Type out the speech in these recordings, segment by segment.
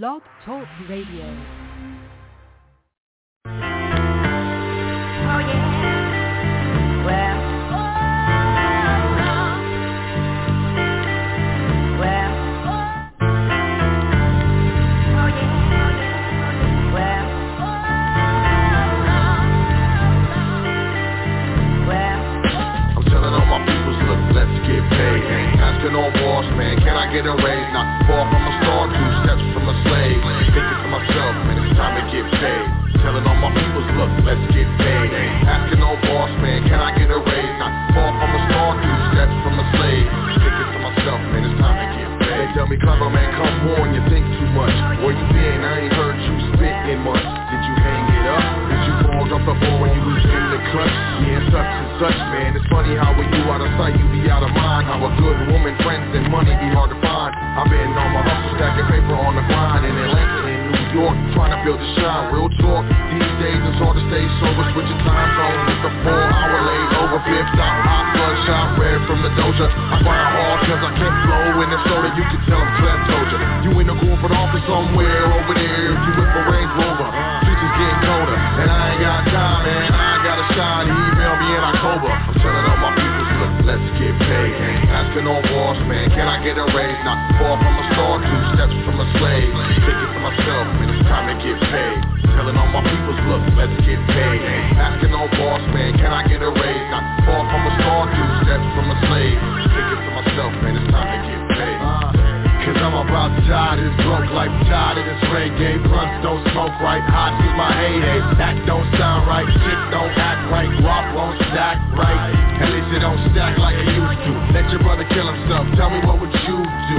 Blog Talk Radio. Oh yeah. Well. Well. Oh yeah. Well. Well. I'm telling all my peoples, look, let's get paid. Ain't asking no boss, man, can I get a raise? Not far from a star, two steps from a slave. Thinking to myself, man, it's time to get paid. Telling all my peoples, look, let's get paid. Asking no boss, man, can I get a raise? Not far from a star, two steps from a slave. Tell me, clever man, come on, you think too much. Where you been? I ain't heard you spit in months. Did you hang it up? Did you fall off the ball when you was in the clutch? Yeah, such and such, man. It's funny how when you out of sight, you be out of mind. How a good woman, friends, and money be hard to find. I've been on my hustle, stacking paper on the grind in Atlanta and New York, trying to build a shine. Real talk, these days it's hard to stay sober. Switching time zones with the four hour layover. Fifth stop, hot blood shot, red from the doja. I grind hard cause I can't flow in the soda. You can tell I'm told ya. You in the corporate office somewhere over there. If you whip a Range Rover, is getting colder. And I ain't got Asking no boss, man. Can I get a raise? Not far from a star, two steps from a slave. Thinking to myself, man, it's time to get paid. Telling all my peoples, look, let's get paid. Asking no boss, man. Can I get a raise? Not far from a star, two steps from a slave. Thinking to myself, man, it's time to get paid. Cause I'm about tired of this broke life, tired of this reggae Blunts don't smoke right, hot is my heyday. That don't sound right, shit don't act right. Rock won't stack right, at least it don't stack like it used to. Let your brother kill himself, tell me what would you do?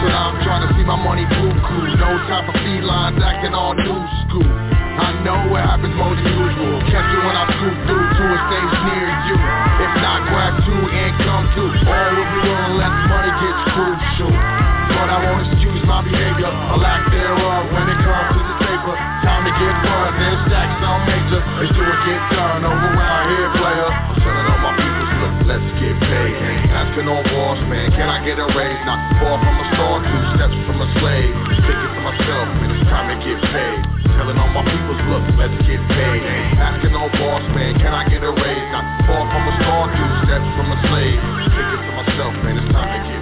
So now I'm trying to see my money boo-coo No time for felines acting all new school. I know what happens more than usual. Catch you when I scoop through to a stage near you. If not, grab two and come through. All will be on let money get crucial but I won't excuse my behavior, a lack thereof when it comes to the paper. Time to get buzzed and stack some major. Let's do it, get done over around here, player. I'm telling all my people, look, let's get paid. Asking no boss, man, can I get a raise? Not far from a star, two steps from a slave. Thinking to myself, man, it's time to get paid. Telling all my people, look, let's get paid. Asking no boss, man, can I get a raise? Not far from a star, two steps from a slave. Thinking to myself, man, it's time to get paid.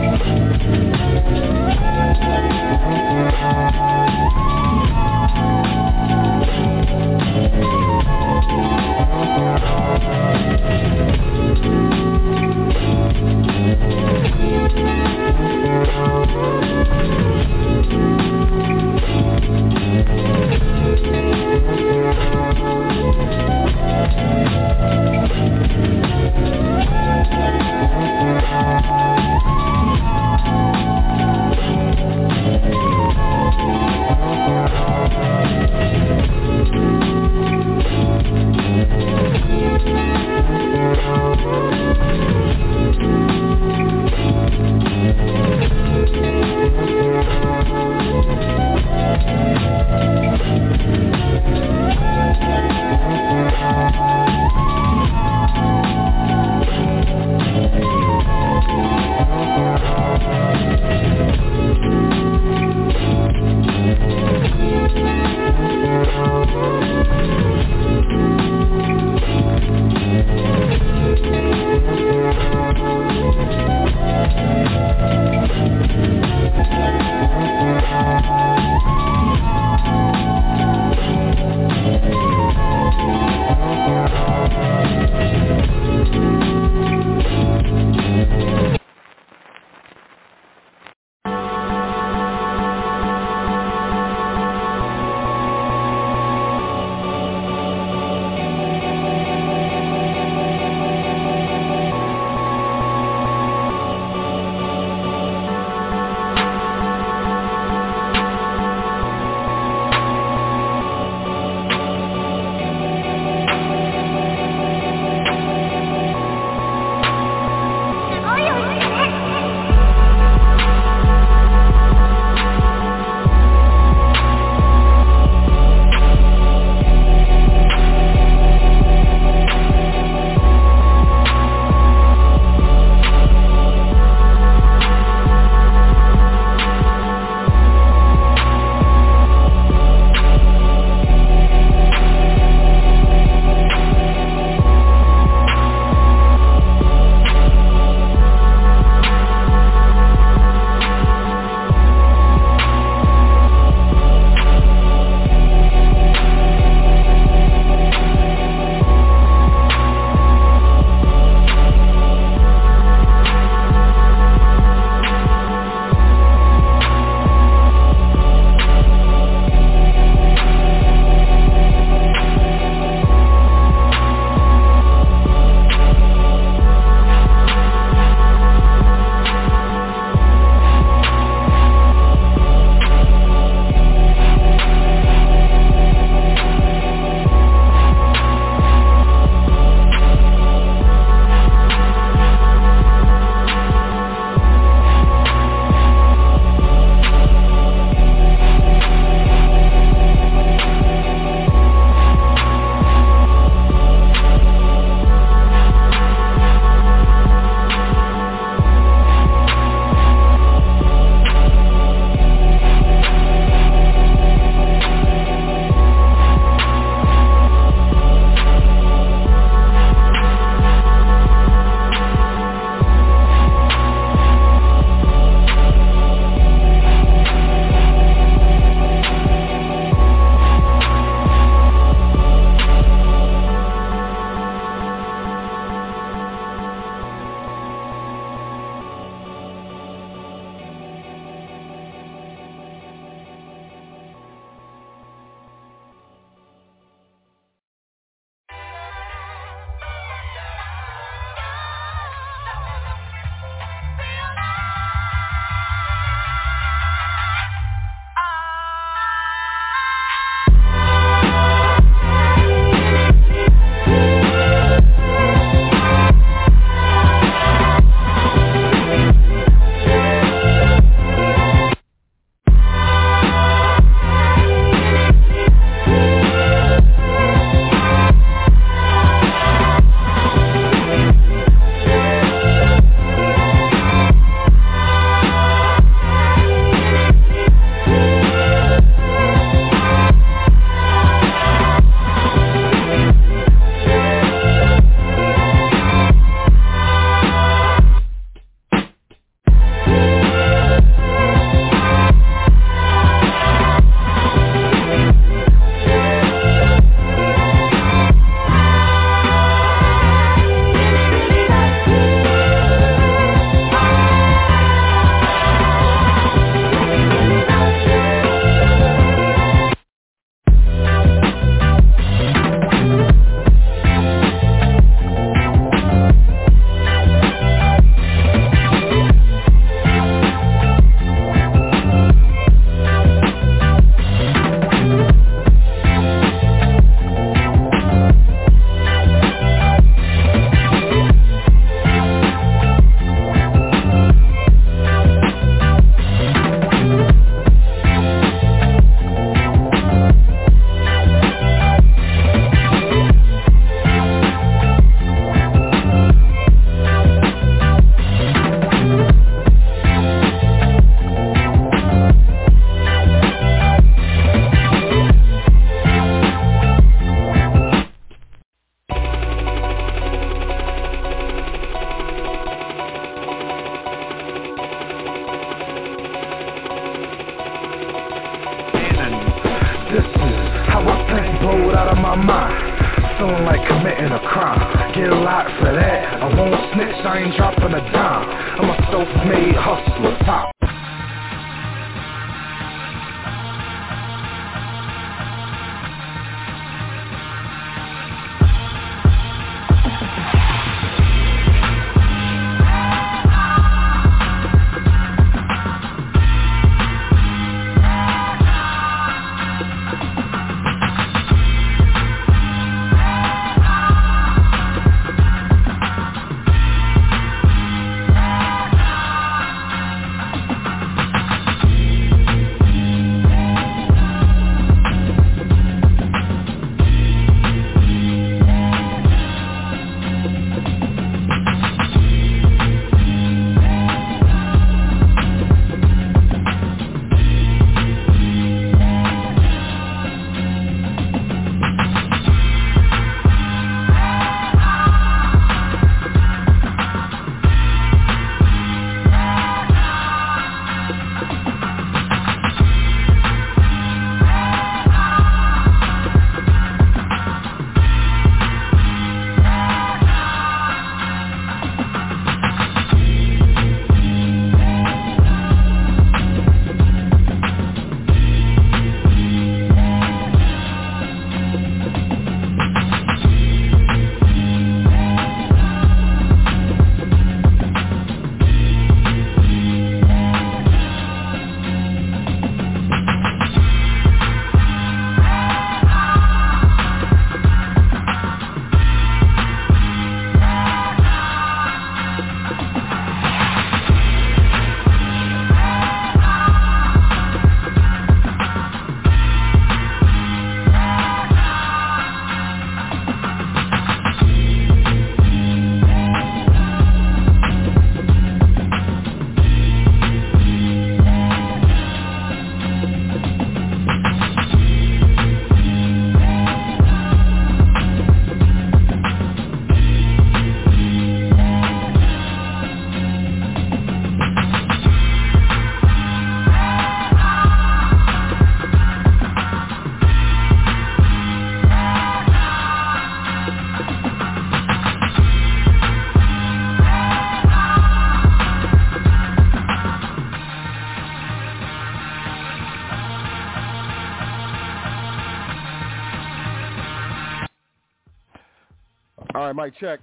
Mic check.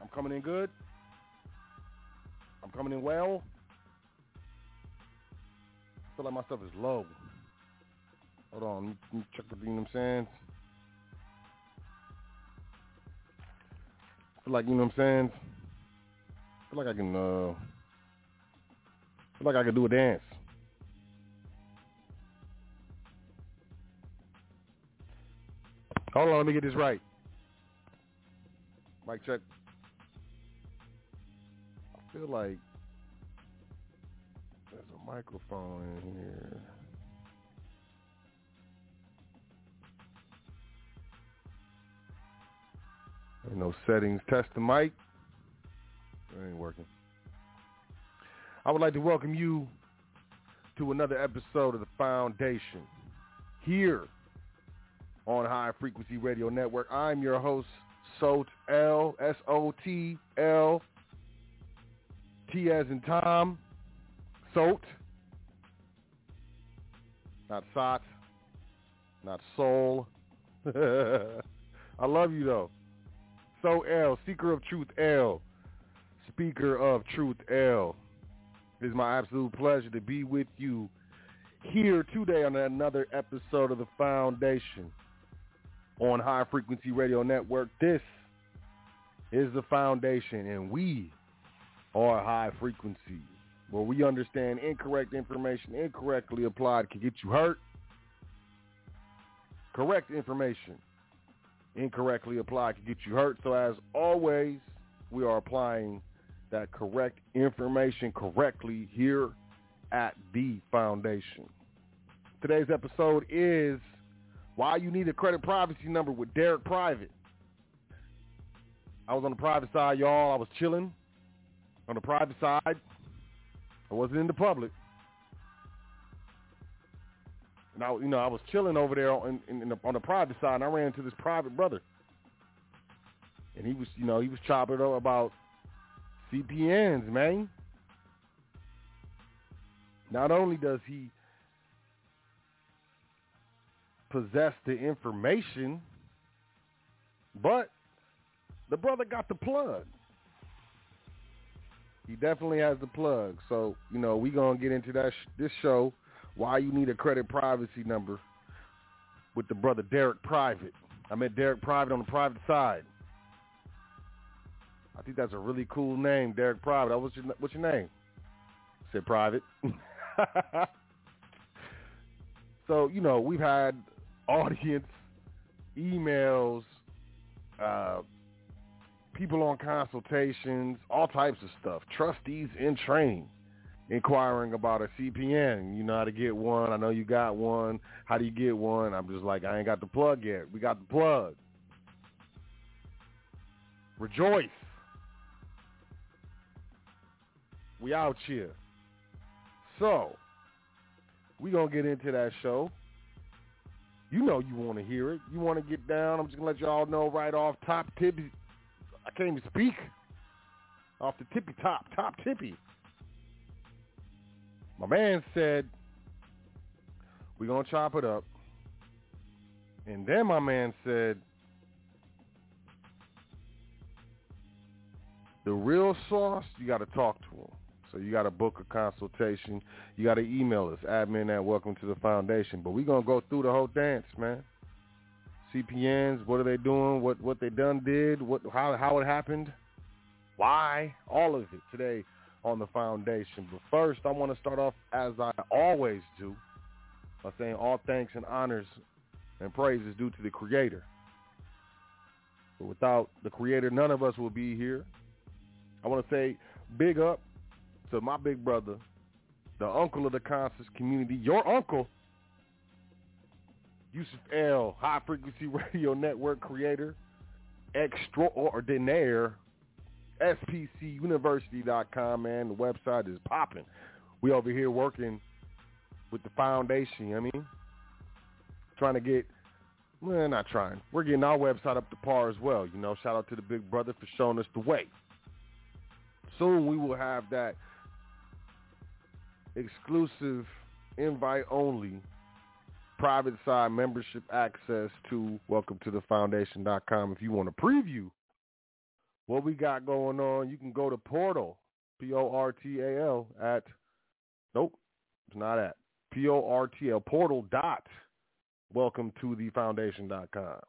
I'm coming in good. I'm coming in well. I feel like my stuff is low. Hold on, let me, check the, you I'm saying? I feel like, you know what I'm saying? I feel like I can, uh, I feel like I can do a dance. Hold on, let me get this right. Mic check. I feel like there's a microphone in here. Ain't no settings. Test the mic. It ain't working. I would like to welcome you to another episode of The Foundation here on High Frequency Radio Network. I'm your host, Sot L S O T L T as in Tom. Sot. Not Sot. Not Soul. I love you though. So L, Seeker of Truth L. Speaker of Truth L. It is my absolute pleasure to be with you here today on another episode of The Foundation on High Frequency Radio Network. This is the foundation, and we are high frequency, where we understand incorrect information incorrectly applied can get you hurt. Correct information incorrectly applied can get you hurt. So as always, we are applying that correct information correctly here at the foundation. Today's episode is why you need a credit privacy number with Derick Private. I was on the private side, y'all. I was chilling on the private side. I wasn't in the public. And I, you know, I was chilling over there on, in, in the, on the private side, and I ran into this private brother, and he was, you know, he was chopping up about CPNs, man. Not only does he possess the information, but the brother got the plug. He definitely has the plug. So, you know, we going to get into that sh- this show, why you need a credit privacy number with the brother Derick Private. I met Derick Private on the private side. I think that's a really cool name, Derick Private. Oh, What's your, what's your name? I said Private. so, you know, we've had audience, emails, uh, people on consultations, all types of stuff, trustees in training, inquiring about a CPN. You know how to get one. I know you got one. How do you get one? I'm just like, I ain't got the plug yet. We got the plug. Rejoice. We out here. So, we going to get into that show. You know you want to hear it. You want to get down. I'm just going to let y'all know right off top tippy. I can't even speak. Off the tippy top, top tippy. My man said, we're going to chop it up. And then my man said, the real sauce, you got to talk to him. So you got to book a consultation. You got to email us, admin at welcome to the foundation. But we're going to go through the whole dance, man. CPNs, what are they doing? What what they done did? What how how it happened? Why? All of it today on the foundation. But first, I want to start off as I always do by saying all thanks and honors and praise is due to the Creator. But without the Creator, none of us will be here. I want to say big up to my big brother, the uncle of the conscious community, your uncle, Yusuf L, High Frequency Radio Network creator, extraordinaire, SPCUniversity.com, man. The website is popping. We over here working with the foundation, I mean? Trying to get, well, not trying. We're getting our website up to par as well. You know, shout out to the big brother for showing us the way. Soon we will have that exclusive invite only private side membership access to welcome to the foundation.com. If you want to preview what we got going on, you can go to portal, P-O-R-T-A-L at, nope, it's not at, P-O-R-T-L, portal dot welcome to the foundation.com.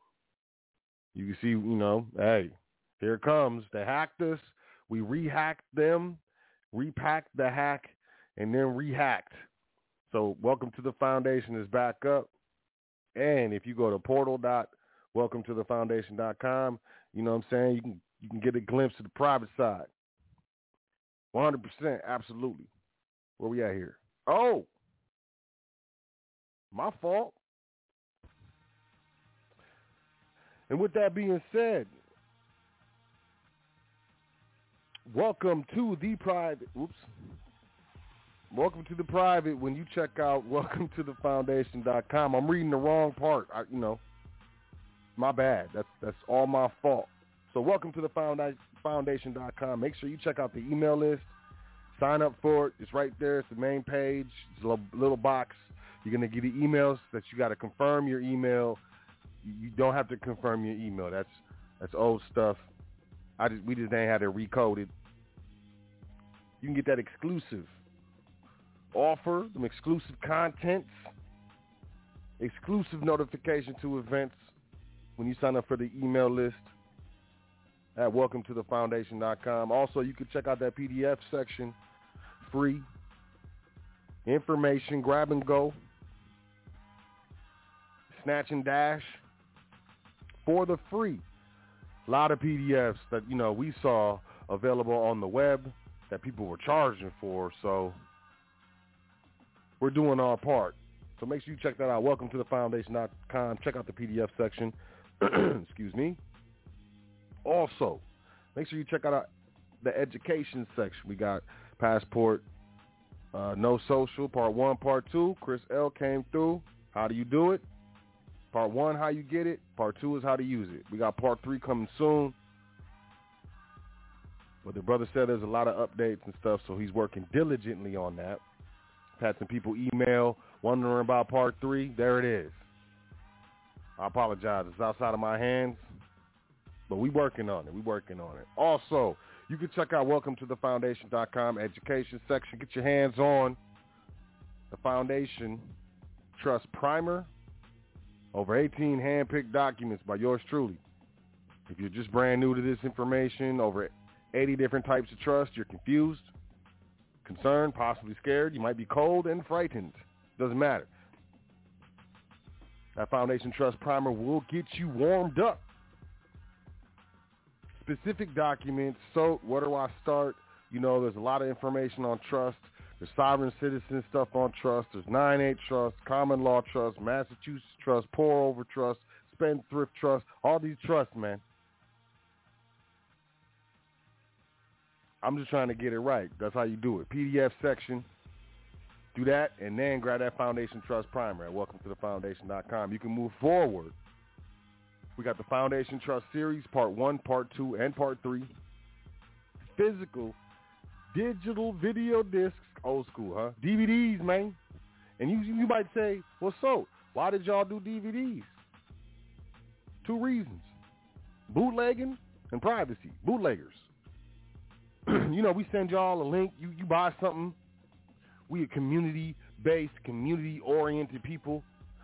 You can see, you know, hey, here comes. They hacked us. We rehacked them, repacked the hack, and then rehacked. So welcome to the foundation is back up. And if you go to portal dot welcome you know what I'm saying, you can you can get a glimpse of the private side. 100%, absolutely. Where we at here? Oh, my fault. And with that being said, welcome to the private. Oops. Welcome to the private. When you check out welcome to the foundation.com, I'm reading the wrong part. I, you know, my bad. That's that's all my fault. So welcome to the founda- foundation.com. Make sure you check out the email list. Sign up for it. It's right there. It's the main page. It's a little, little box. You're gonna get the emails that you got to confirm your email. You don't have to confirm your email. That's that's old stuff. I just we just ain't had it recoded. You can get that exclusive offer, some exclusive contents, exclusive notification to events when you sign up for the email list at welcome to the foundation.com. Also, you can check out that PDF section, free information, grab and go, snatch and dash for the free. A lot of PDFs that, you know, we saw available on the web that people were charging for. So we're doing our part. So make sure you check that out. Welcome to the foundation.com. Check out the PDF section. Excuse me. Also, make sure you check out the education section. We got Passport, uh, No Social, Part 1, Part 2. Chris L. came through. How do you do it? Part one, how you get it. Part two is how to use it. We got part three coming soon. But the brother said there's a lot of updates and stuff, so he's working diligently on that. Had some people email wondering about part three. There it is. I apologize. It's outside of my hands. But we working on it. We working on it. Also, you can check out welcome to the foundation.com education section. Get your hands on the foundation trust primer. Over 18 hand-picked documents by yours truly. If you're just brand new to this information, over 80 different types of trust, you're confused, concerned, possibly scared, you might be cold and frightened. Doesn't matter. That Foundation Trust Primer will get you warmed up. Specific documents. So where do I start? You know, there's a lot of information on trust. There's sovereign citizen stuff on trust. There's 9-8 trust, common law trust, Massachusetts trust, pour over trust, spendthrift trust, all these trusts, man. I'm just trying to get it right. That's how you do it. PDF section. Do that, and then grab that Foundation Trust Primer at welcome to the foundation.com. You can move forward. We got the Foundation Trust Series, Part 1, Part 2, and Part 3. Physical, digital video discs, old school, huh? DVDs, man. And you you might say, well, so, why did y'all do DVDs? Two reasons. Bootlegging and privacy. Bootleggers. you know, we send y'all a link. You, you buy something. We a community-based, community-oriented people.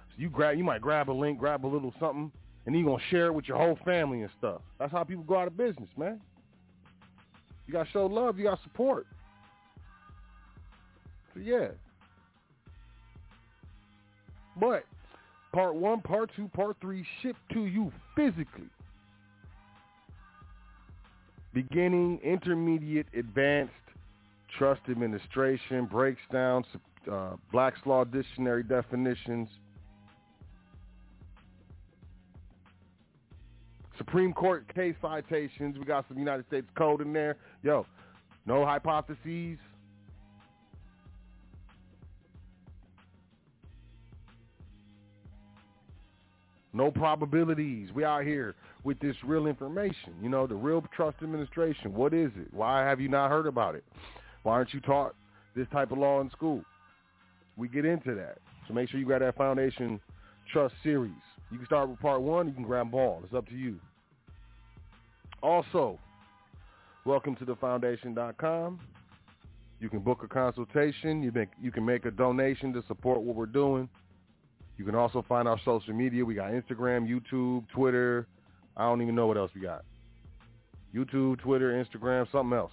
So you grab, you might grab a link, grab a little something, and you to share it with your whole family and stuff. That's how people go out of business, man. You got to show love. You got to support. So, yeah. But part one, part two, part three shipped to you physically beginning, intermediate, advanced trust administration, breaks down uh, Black's Law Dictionary definitions, Supreme Court case citations. We got some United States Code in there. Yo, no hypotheses. No probabilities. We out here with this real information. You know, the real trust administration. What is it? Why have you not heard about it? Why aren't you taught this type of law in school? We get into that. So make sure you got that foundation trust series. You can start with part one. You can grab all. It's up to you. Also, welcome to thefoundation.com. You can book a consultation. You, make, you can make a donation to support what we're doing. You can also find our social media. We got Instagram, YouTube, Twitter. I don't even know what else we got. YouTube, Twitter, Instagram, something else.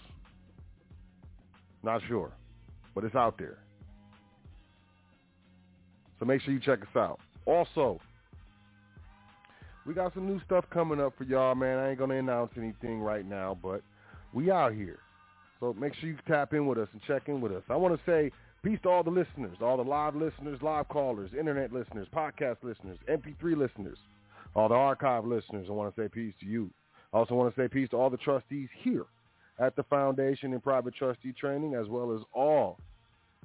Not sure. But it's out there. So make sure you check us out. Also, we got some new stuff coming up for y'all, man. I ain't going to announce anything right now, but we out here. So make sure you tap in with us and check in with us. I want to say Peace to all the listeners, all the live listeners, live callers, internet listeners, podcast listeners, MP3 listeners, all the archive listeners. I want to say peace to you. I also want to say peace to all the trustees here at the foundation and private trustee training, as well as all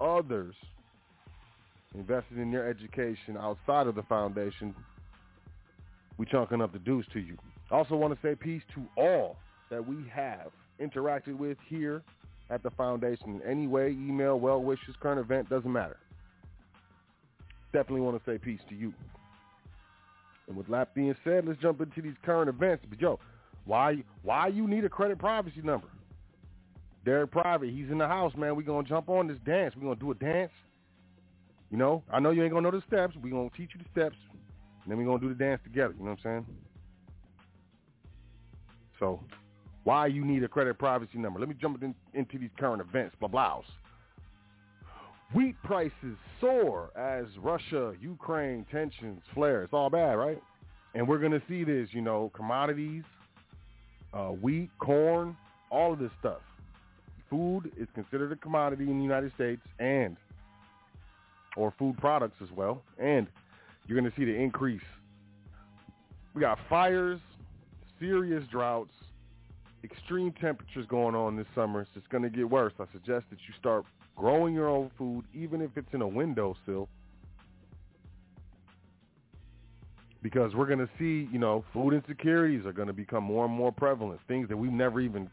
others invested in your education outside of the foundation. We chunking up the dues to you. I also want to say peace to all that we have interacted with here at the foundation in any way, email, well wishes, current event, doesn't matter. Definitely want to say peace to you. And with that being said, let's jump into these current events. But yo, why why you need a credit privacy number? Derick Private, he's in the house, man. We're gonna jump on this dance. We're gonna do a dance. You know, I know you ain't gonna know the steps. We're gonna teach you the steps. And then we're gonna do the dance together, you know what I'm saying? So why you need a credit privacy number. Let me jump in, into these current events, blah blahs. Wheat prices soar as Russia, Ukraine tensions flare. It's all bad, right? And we're going to see this, you know, commodities, uh, wheat, corn, all of this stuff. Food is considered a commodity in the United States and, or food products as well. And you're going to see the increase. We got fires, serious droughts, extreme temperatures going on this summer. It's just going to get worse. I suggest that you start growing your own food, even if it's in a windowsill. because we're going to see, you know, food insecurities are going to become more and more prevalent, things that we've never even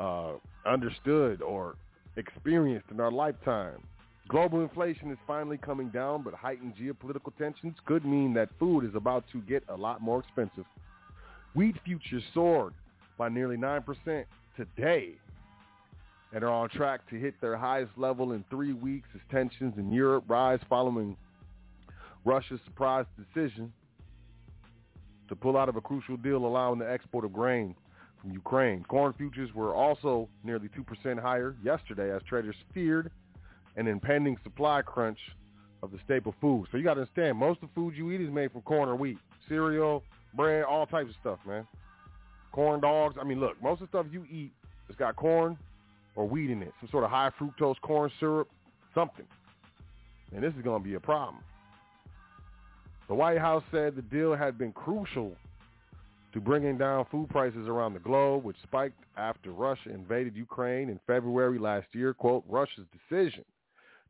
uh, understood or experienced in our lifetime. Global inflation is finally coming down, but heightened geopolitical tensions could mean that food is about to get a lot more expensive. Wheat futures soared by nearly 9% today and are on track to hit their highest level in three weeks as tensions in Europe rise following Russia's surprise decision to pull out of a crucial deal allowing the export of grain from Ukraine. Corn futures were also nearly 2% higher yesterday as traders feared an impending supply crunch of the staple food. So you got to understand, most of the food you eat is made from corn or wheat. Cereal, bread, all types of stuff, man. Corn dogs. I mean, look, most of the stuff you eat it's got corn or wheat in it. Some sort of high fructose corn syrup, something. And this is going to be a problem. The White House said the deal had been crucial to bringing down food prices around the globe, which spiked after Russia invaded Ukraine in February last year. Quote, Russia's decision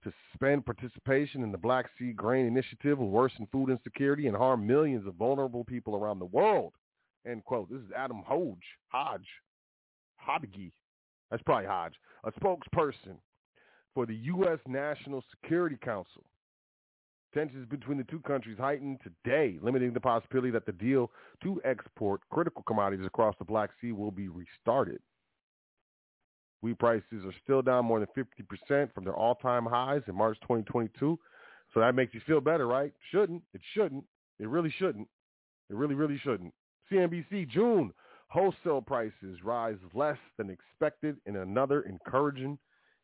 to suspend participation in the Black Sea Grain Initiative will worsen food insecurity and harm millions of vulnerable people around the world. End quote. This is Adam Hodge, Hodge, Hodge. That's probably Hodge, a spokesperson for the U.S. National Security Council. Tensions between the two countries heightened today, limiting the possibility that the deal to export critical commodities across the Black Sea will be restarted. Wheat prices are still down more than 50% from their all-time highs in March 2022. So that makes you feel better, right? Shouldn't. It shouldn't. It really shouldn't. It really, really shouldn't. CNBC, June, wholesale prices rise less than expected in another encouraging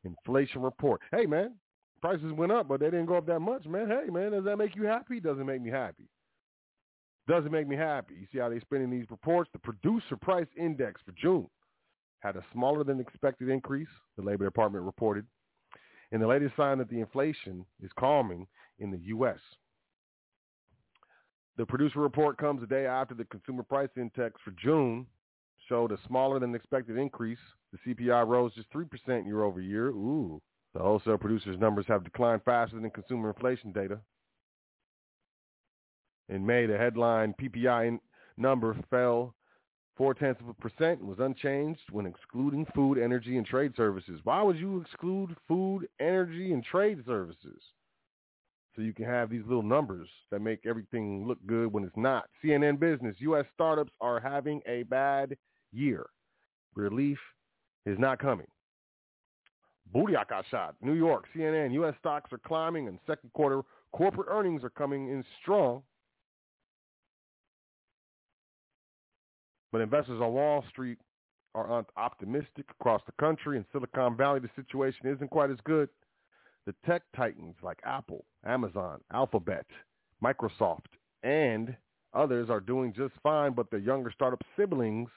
inflation report. Hey, man, prices went up, but they didn't go up that much, man. Hey, man, does that make you happy? Doesn't make me happy. Doesn't make me happy. You see how they're spending these reports? The producer price index for June had a smaller than expected increase, the Labor Department reported, and the latest sign that the inflation is calming in the U.S. The producer report comes a day after the consumer price index for June showed a smaller than expected increase. The CPI rose just 3% year over year. Ooh. The wholesale producers' numbers have declined faster than consumer inflation data. In May, the headline PPI number fell four tenths of a percent and was unchanged when excluding food, energy, and trade services. Why would you exclude food, energy, and trade services? So you can have these little numbers that make everything look good when it's not. CNN Business, U.S. startups are having a bad year. Relief is not coming. Booyah got shot. New York, CNN, U.S. stocks are climbing and second quarter corporate earnings are coming in strong. But investors on Wall Street are optimistic across the country. In Silicon Valley, the situation isn't quite as good. The tech titans like Apple, Amazon, Alphabet, Microsoft, and others are doing just fine, but their younger startup siblings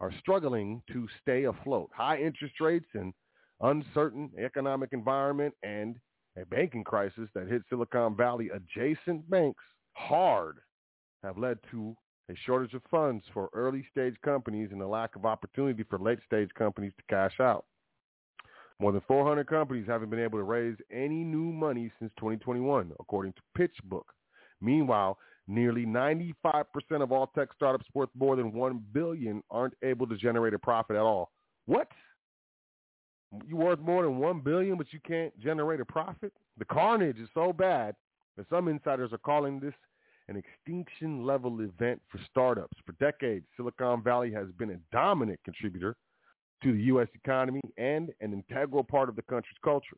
are struggling to stay afloat. High interest rates and uncertain economic environment and a banking crisis that hit Silicon Valley adjacent banks hard have led to a shortage of funds for early stage companies and a lack of opportunity for late stage companies to cash out. More than 400 companies haven't been able to raise any new money since 2021, according to PitchBook. Meanwhile, nearly 95% of all tech startups worth more than 1 billion aren't able to generate a profit at all. What? You worth more than 1 billion but you can't generate a profit? The carnage is so bad that some insiders are calling this an extinction level event for startups. For decades, Silicon Valley has been a dominant contributor to the U.S. economy and an integral part of the country's culture.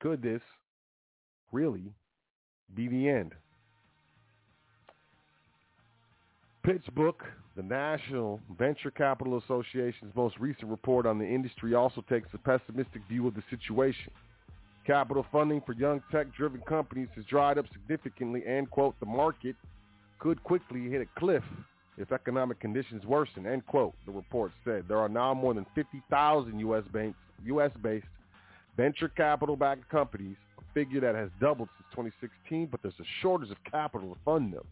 Could this really be the end? PitchBook, the National Venture Capital Association's most recent report on the industry, also takes a pessimistic view of the situation. Capital funding for young tech-driven companies has dried up significantly and, quote, the market could quickly hit a cliff if economic conditions worsen, end quote, the report said. There are now more than 50,000 U.S. banks, U.S.-based venture capital-backed companies, a figure that has doubled since 2016, but there's a shortage of capital to fund them.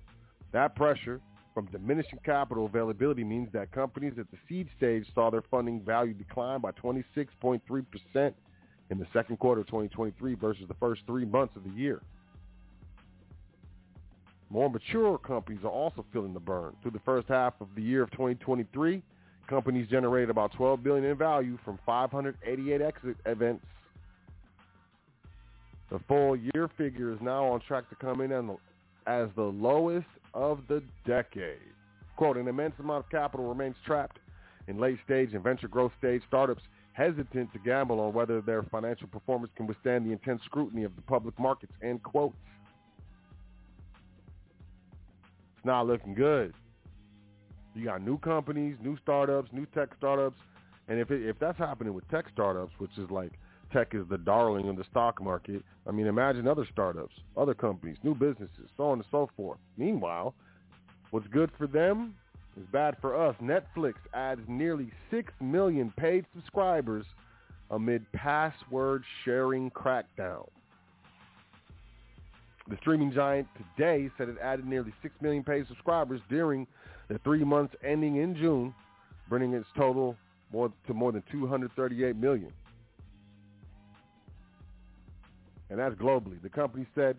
That pressure from diminishing capital availability means that companies at the seed stage saw their funding value decline by 26.3% in the second quarter of 2023 versus the first three months of the year. More mature companies are also feeling the burn. Through the first half of the year of 2023, companies generated about 12 billion in value from 588 exit events. The full year figure is now on track to come in as the lowest of the decade. Quote, an immense amount of capital remains trapped in late stage and venture growth stage startups hesitant to gamble on whether their financial performance can withstand the intense scrutiny of the public markets, end quote. Not looking good. You got new companies, new startups, new tech startups, and if it, if that's happening with tech startups, which is like tech is the darling of the stock market, I mean, imagine other startups, other companies, new businesses, so on and so forth. Meanwhile, what's good for them is bad for us. Netflix adds nearly 6 million paid subscribers amid password sharing crackdown. The streaming giant today said it added nearly 6 million paid subscribers during the three months ending in June, bringing its total more to more than 238 million. And that's globally. The company said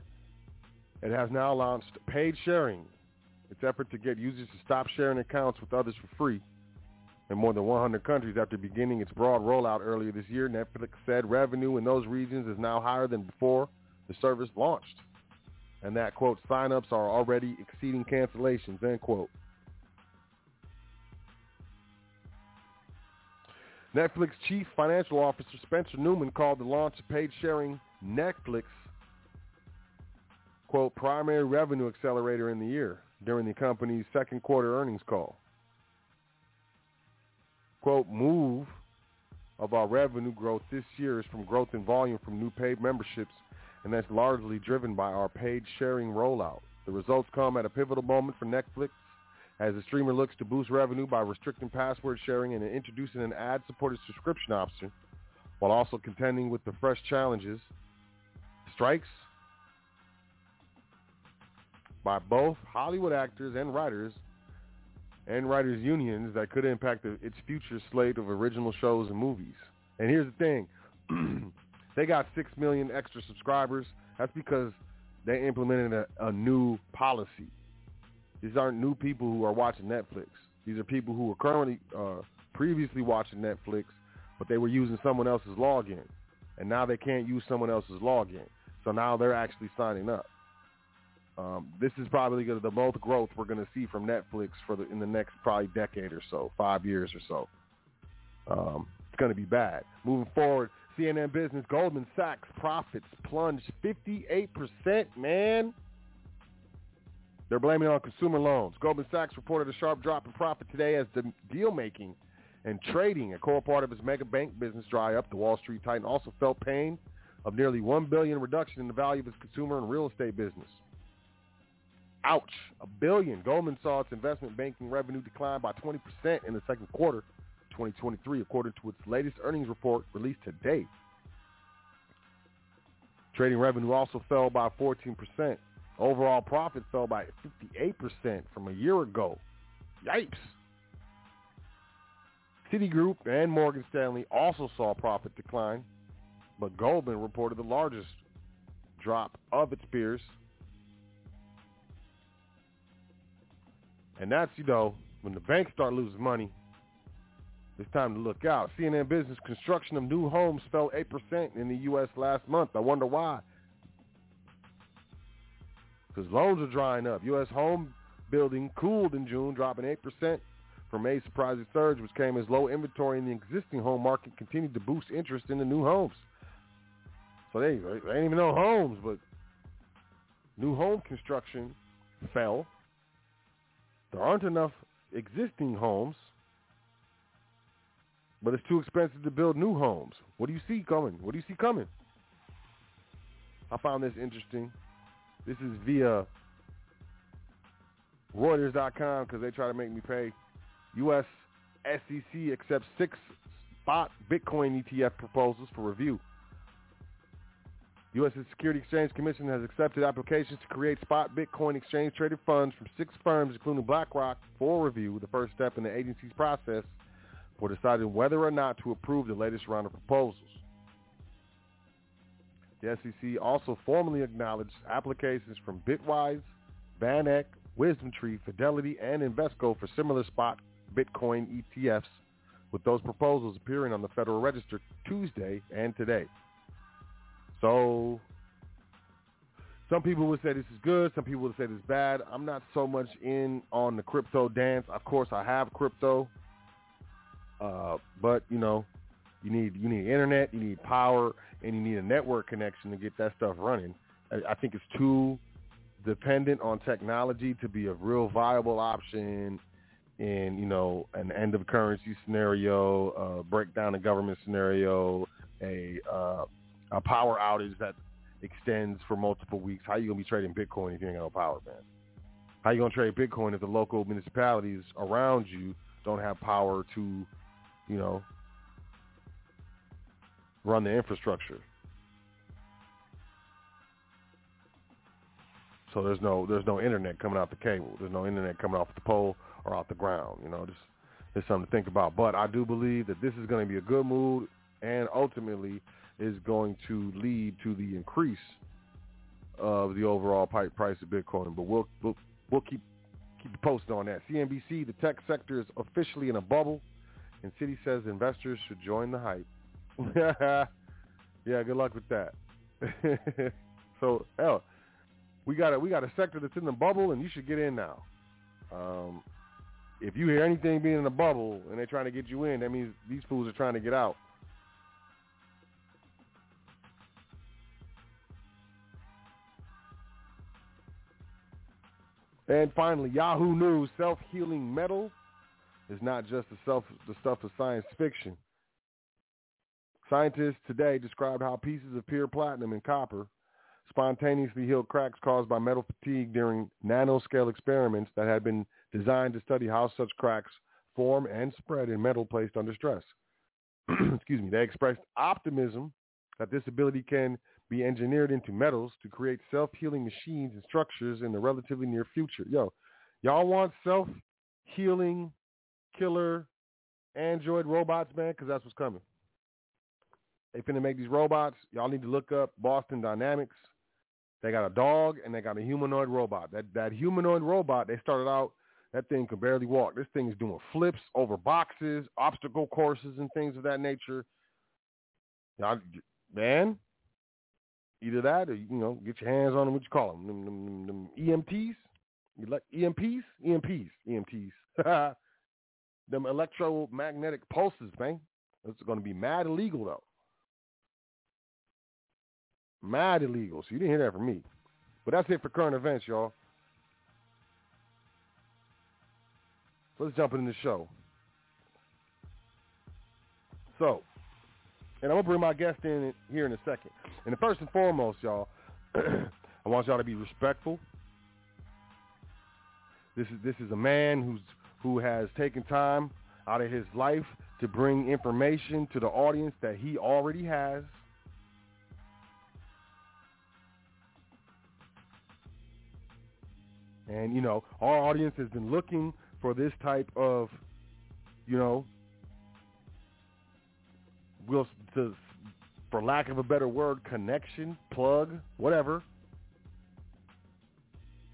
it has now launched paid sharing, its effort to get users to stop sharing accounts with others for free. In more than 100 countries after beginning its broad rollout earlier this year, Netflix said revenue in those regions is now higher than before the service launched and that, quote, signups are already exceeding cancellations, end quote. Netflix chief financial officer Spencer Neumann called the launch of paid sharing Netflix, quote, primary revenue accelerator in the year during the company's second quarter earnings call. Quote, move of our revenue growth this year is from growth in volume from new paid memberships and that's largely driven by our paid sharing rollout. The results come at a pivotal moment for Netflix as the streamer looks to boost revenue by restricting password sharing and introducing an ad-supported subscription option while also contending with the fresh challenges, strikes by both Hollywood actors and writers and writers unions that could impact its future slate of original shows and movies. And here's the thing. They got 6 million extra subscribers. That's because they implemented a, a new policy. These aren't new people who are watching Netflix. These are people who were currently uh, previously watching Netflix, but they were using someone else's login. And now they can't use someone else's login. So now they're actually signing up. Um, this is probably the most growth we're going to see from Netflix for the, in the next probably decade or so, five years or so. Um, it's going to be bad. Moving forward, CNN Business, Goldman Sachs profits plunged 58%, man. They're blaming it on consumer loans. Goldman Sachs reported a sharp drop in profit today as the deal making and trading, a core part of its mega bank business, dry up. The Wall Street Titan also felt pain of nearly 1 billion reduction in the value of its consumer and real estate business. Ouch, a billion. Goldman saw its investment banking revenue decline by 20% in the second quarter 2023, according to its latest earnings report released today. Trading revenue also fell by 14%. Overall profit fell by 58% from a year ago. Yipes. Citigroup and Morgan Stanley also saw profit decline, but Goldman reported the largest drop of its peers. And that's, you know, when the banks start losing money, it's time to look out. CNN Business construction of new homes fell 8% in the U.S. last month. I wonder why. Because loans are drying up. U.S. home building cooled in June, dropping 8% from a surprising surge, which came as low inventory in the existing home market continued to boost interest in the new homes. So there they, they ain't even no homes, but new home construction fell. There aren't enough existing homes but it's too expensive to build new homes. What do you see coming? What do you see coming? I found this interesting. This is via Reuters.com because they try to make me pay. U.S. SEC accepts six spot Bitcoin ETF proposals for review. U.S. Security Exchange Commission has accepted applications to create spot Bitcoin exchange-traded funds from six firms, including BlackRock, for review, the first step in the agency's process for deciding whether or not to approve the latest round of proposals. The SEC also formally acknowledged applications from Bitwise, VanEck, WisdomTree, Fidelity, and Invesco for similar spot Bitcoin ETFs, with those proposals appearing on the Federal Register Tuesday and today. So some people would say this is good. Some people would say this is bad. I'm not so much in on the crypto dance. Of course, I have crypto, uh, but you know, you need you need internet, you need power, and you need a network connection to get that stuff running. I, I think it's too dependent on technology to be a real viable option in you know an end of currency scenario, uh, breakdown of government scenario, a uh, a power outage that extends for multiple weeks. How you gonna be trading Bitcoin if you ain't got no power, man? How you gonna trade Bitcoin if the local municipalities around you don't have power to, you know, run the infrastructure? So there's no there's no internet coming out the cable. There's no internet coming off the pole or off the ground. You know, just it's something to think about. But I do believe that this is going to be a good move, and ultimately is going to lead to the increase of the overall price of Bitcoin. But we'll we'll, we'll keep keep you posted on that. CNBC: The tech sector is officially in a bubble, and Citi says investors should join the hype. yeah, good luck with that. so, hell, we got a we got a sector that's in the bubble, and you should get in now. Um, if you hear anything being in a bubble and they're trying to get you in, that means these fools are trying to get out. And finally, Yahoo News, self-healing metal is not just the, self, the stuff of science fiction. Scientists today described how pieces of pure platinum and copper spontaneously healed cracks caused by metal fatigue during nanoscale experiments that had been designed to study how such cracks form and spread in metal placed under stress. Excuse me. They expressed optimism that this ability can be engineered into metals to create self-healing machines and structures in the relatively near future. Yo, y'all want self-healing killer android robots, man? Because that's what's coming. They finna make these robots. Y'all need to look up Boston Dynamics. They got a dog and they got a humanoid robot. That that humanoid robot, they started out, that thing could barely walk. This thing is doing flips over boxes, obstacle courses, and things of that nature. Y'all, man, Either that or, you know, get your hands on them. What you call them? Them, them, them, them EMTs? You like EMPs? EMPs. EMTs. them electromagnetic pulses, man. It's going to be mad illegal, though. Mad illegal. So you didn't hear that from me. But that's it for current events, y'all. So Let's jump into the show. So, and I'm gonna bring my guest in here in a second. And first and foremost, y'all, I want y'all to be respectful. This is this is a man who's who has taken time out of his life to bring information to the audience that he already has. And you know, our audience has been looking for this type of, you know, will to, for lack of a better word, connection, plug, whatever.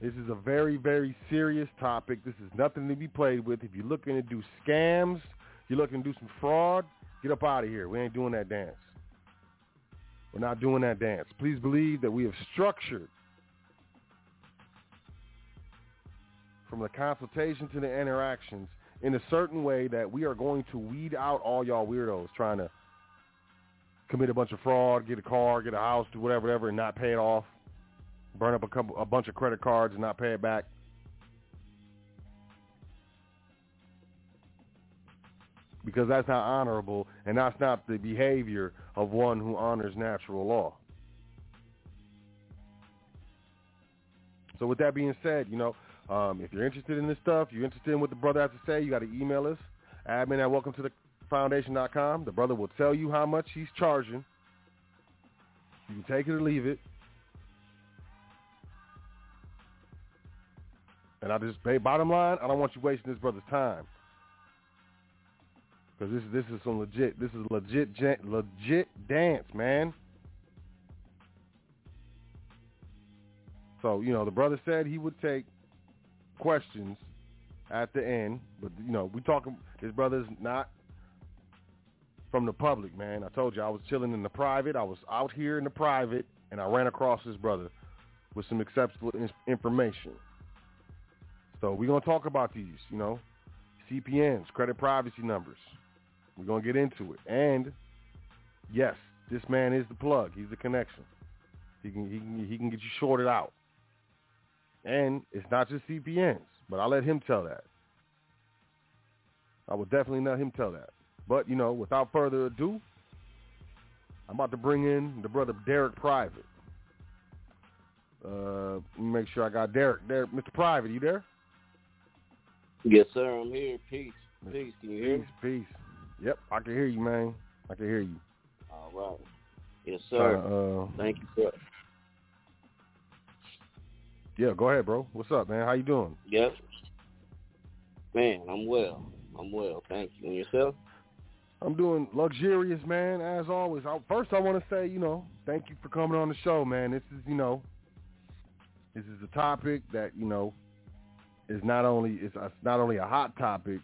This is a very, very serious topic. This is nothing to be played with. If you're looking to do scams, you're looking to do some fraud, get up out of here. We ain't doing that dance. We're not doing that dance. Please believe that we have structured from the consultation to the interactions in a certain way that we are going to weed out all y'all weirdos trying to commit a bunch of fraud, get a car, get a house, do whatever, whatever, and not pay it off, burn up a couple, a bunch of credit cards and not pay it back. Because that's not honorable, and that's not the behavior of one who honors natural law. So with that being said, you know, um, if you're interested in this stuff, you're interested in what the brother has to say, you got to email us, admin at welcome to the foundation.com. The brother will tell you how much he's charging. You can take it or leave it. And I just, bottom line, I don't want you wasting this brother's time. Because this, this is some legit, this is legit, legit dance, man. So, you know, the brother said he would take questions at the end, but you know, we talking his brother's not from the public, man. I told you I was chilling in the private. I was out here in the private and I ran across his brother with some acceptable information. So we're going to talk about these, you know, CPNs, credit privacy numbers. We're going to get into it. And yes, this man is the plug. He's the connection. He can he can he can get you shorted out. And it's not just CPNs, but I'll let him tell that. I will definitely let him tell that. But, you know, without further ado, I'm about to bring in the brother Derick Private. Uh, make sure I got Derick. Derick, Mr. Private, you there? Yes, sir. I'm here. Peace. Peace. Can you hear me? Peace, peace. Yep, I can hear you, man. I can hear you. All right. Yes, sir. Uh, uh, Thank you, sir. yeah, go ahead, bro. What's up, man? How you doing? Yep. Man, I'm well. I'm well. Thank you. And yourself? I'm doing luxurious, man, as always. I, first, I want to say, you know, thank you for coming on the show, man. This is, you know, this is a topic that, you know, is not only it's, it's not only a hot topic,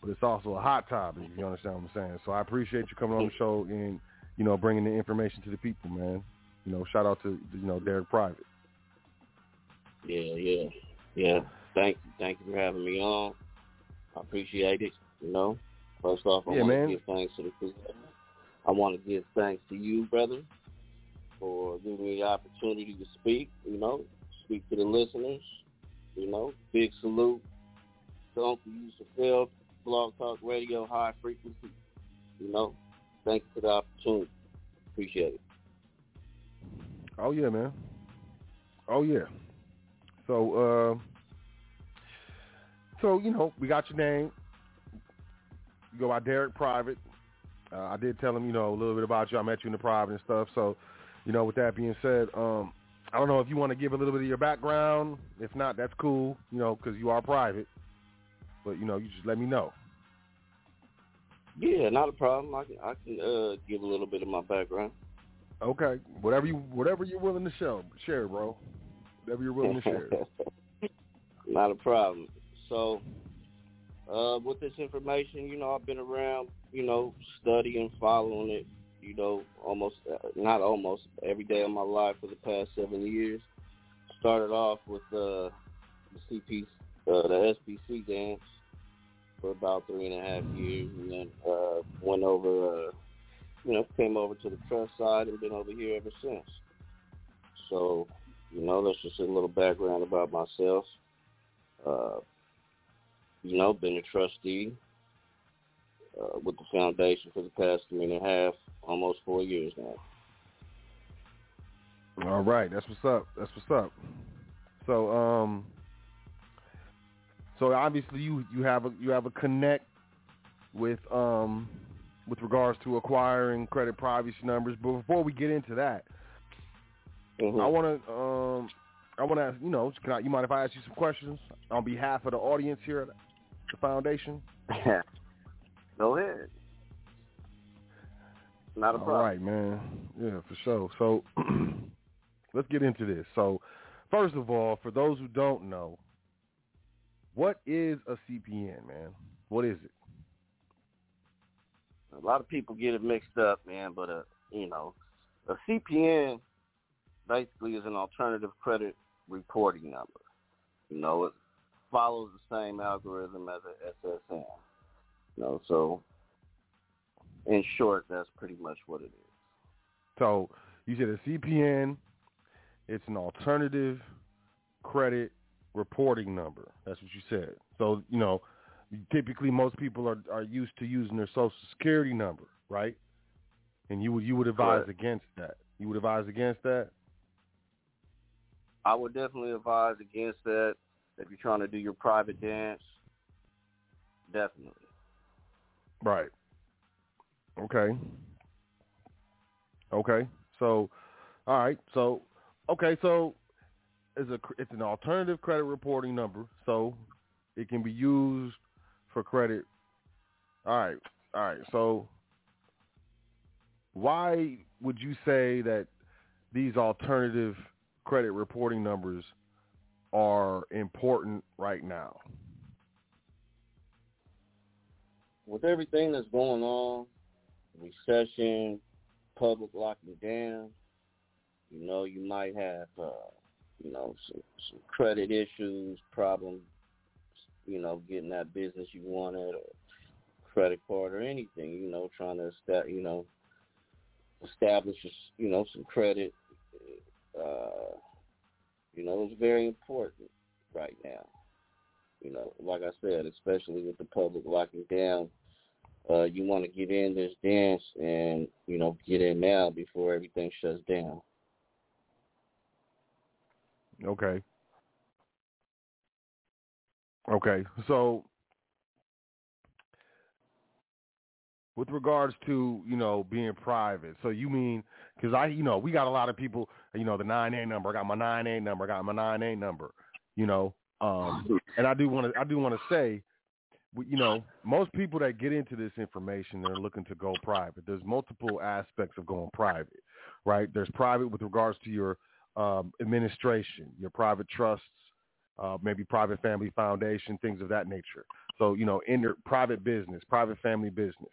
but it's also a hot topic. You understand what I'm saying? So I appreciate you coming on the show and, you know, bringing the information to the people, man. You know, shout out to you know Derick Private. Yeah, yeah, yeah. Thank you. Thank you for having me on. I appreciate it. You know, first off, I Yeah, want man. to give thanks to the. I want to give thanks to you, brother, for giving me the opportunity to speak. You know, speak to the listeners. You know, big salute to Uncle Yusuf Field, Blog Talk Radio, High Frequency. You know, thank you for the opportunity. Appreciate it. Oh yeah, man. Oh yeah. So, uh, so you know, we got your name. You go by Derick Private. Uh, I did tell him, you know, a little bit about you. I met you in the private and stuff. So, you know, with that being said, um, I don't know if you want to give a little bit of your background. If not, that's cool. You know, because you are private. But you know, you just let me know. Yeah, not a problem. I can I can uh, give a little bit of my background. Okay, whatever you whatever you're willing to show, share, bro. Whatever you're willing to share. Not a problem. So, uh, with this information, you know, I've been around, you know, studying, following it, you know, almost, uh, not almost, every day of my life for the past seven years. Started off with uh, the CP, uh, the SPC dance for about three and a half years, and then uh, went over, uh, you know, came over to the trust side and been over here ever since. So, you know, that's just a little background about myself. Uh, you know, been a trustee uh, with the foundation for the past three and a half, almost four years now. All right, that's what's up. That's what's up. So, um, so obviously you you have a you have a connect with um with regards to acquiring credit privacy numbers. But before we get into that, Mhm. I want to um I want to ask you know can I, you mind if I ask you some questions on behalf of the audience here at the foundation? Go ahead. Not a problem. right, man. Yeah, for sure. So let's get into this. So first of all, for those who don't know, what is a CPN, man? What is it? A lot of people get it mixed up, man, but uh, you know, a CPN basically is an alternative credit reporting number. You know, it follows the same algorithm as a SSN. You know, so in short, that's pretty much what it is. So you said a CPN, it's an alternative credit reporting number. That's what you said. So, you know, typically most people are, are used to using their social security number, right? And you would you would advise Correct. against that. You would advise against that? I would definitely advise against that if you're trying to do your private dance. Definitely. Right. Okay. Okay. So, all right. So, okay. So, it's a it's an alternative credit reporting number, so it can be used for credit. All right. All right. So, why would you say that these alternative credit reporting numbers are important right now? With everything that's going on, recession, public locking down, you know, you might have, uh, you know, some, some credit issues, problems, you know, getting that business you wanted or credit card or anything, you know, trying to, esta- you know, establish, you know, some credit. Uh, you know, it's very important right now. You know, like I said, especially with the public locking down, uh, you want to get in this dance and, you know, get in now before everything shuts down. Okay. Okay. So with regards to, you know, being private, so you mean because I, you know, we got a lot of people, you know, the nine eight number. I got my nine eight number. I got my nine eight number. You know, um, and I do want to, I do want to say, you know, most people that get into this information, they're looking to go private. There's multiple aspects of going private, right? There's private with regards to your um, administration, your private trusts, uh, maybe private family foundation, things of that nature. So, you know, in your private business, private family business.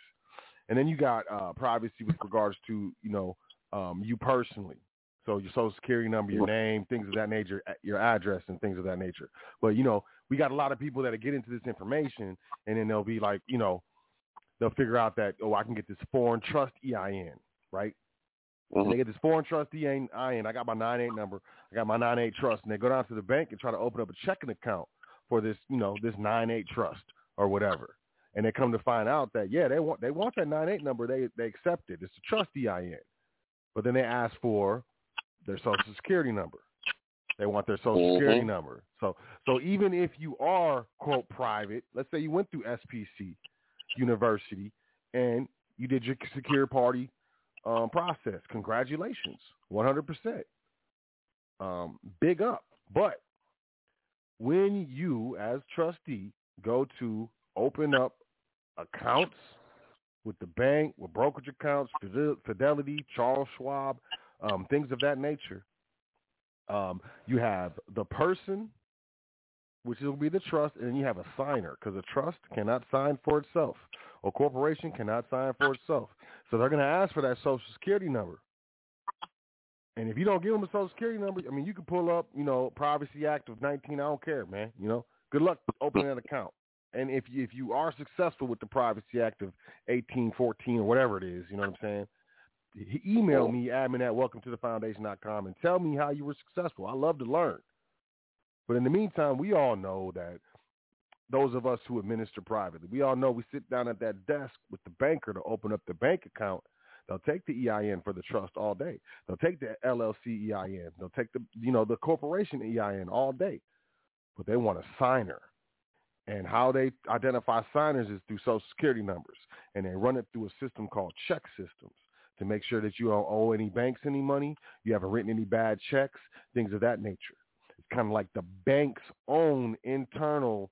And then you got uh, privacy with regards to, you know, um, you personally. So your social security number, your name, things of that nature, your address and things of that nature. But, you know, we got a lot of people that get into this information and then they'll be like, you know, they'll figure out that, oh, I can get this foreign trust EIN, right? Mm-hmm. They get this foreign trust EIN. I got my nine eight number. I got my nine eight trust, and they go down to the bank and try to open up a checking account for this, you know, this nine eight trust or whatever. And they come to find out that yeah, they want they want that nine eight number. They they accept it. It's a trust EIN, but then they ask for their social security number. They want their social security Mhm. number. So so even if you are quote private, let's say you went through SPC University and you did your secure party um, process. Congratulations, 100%. Um, big up. But when you, as trustee, go to open up accounts with the bank, with brokerage accounts, Fidelity, Charles Schwab, um, things of that nature, um, you have the person, which will be the trust, and then you have a signer because a trust cannot sign for itself. A corporation cannot sign for itself. So they're going to ask for that social security number. And if you don't give them a social security number, I mean, you can pull up, you know, Privacy Act of 19. I don't care, man. You know, good luck opening that account. And if you, if you are successful with the Privacy Act of 1814 or whatever it is, you know what I'm saying? Email me admin at welcome to the foundation.com and tell me how you were successful. I love to learn. But in the meantime, we all know that those of us who administer privately, we all know we sit down at that desk with the banker to open up the bank account. They'll take the EIN for the trust all day. They'll take the LLC EIN. They'll take the you know the corporation EIN all day, but they want a signer. And how they identify signers is through social security numbers, and they run it through a system called check systems to make sure that you don't owe any banks any money, you haven't written any bad checks, things of that nature. It's kind of like the bank's own internal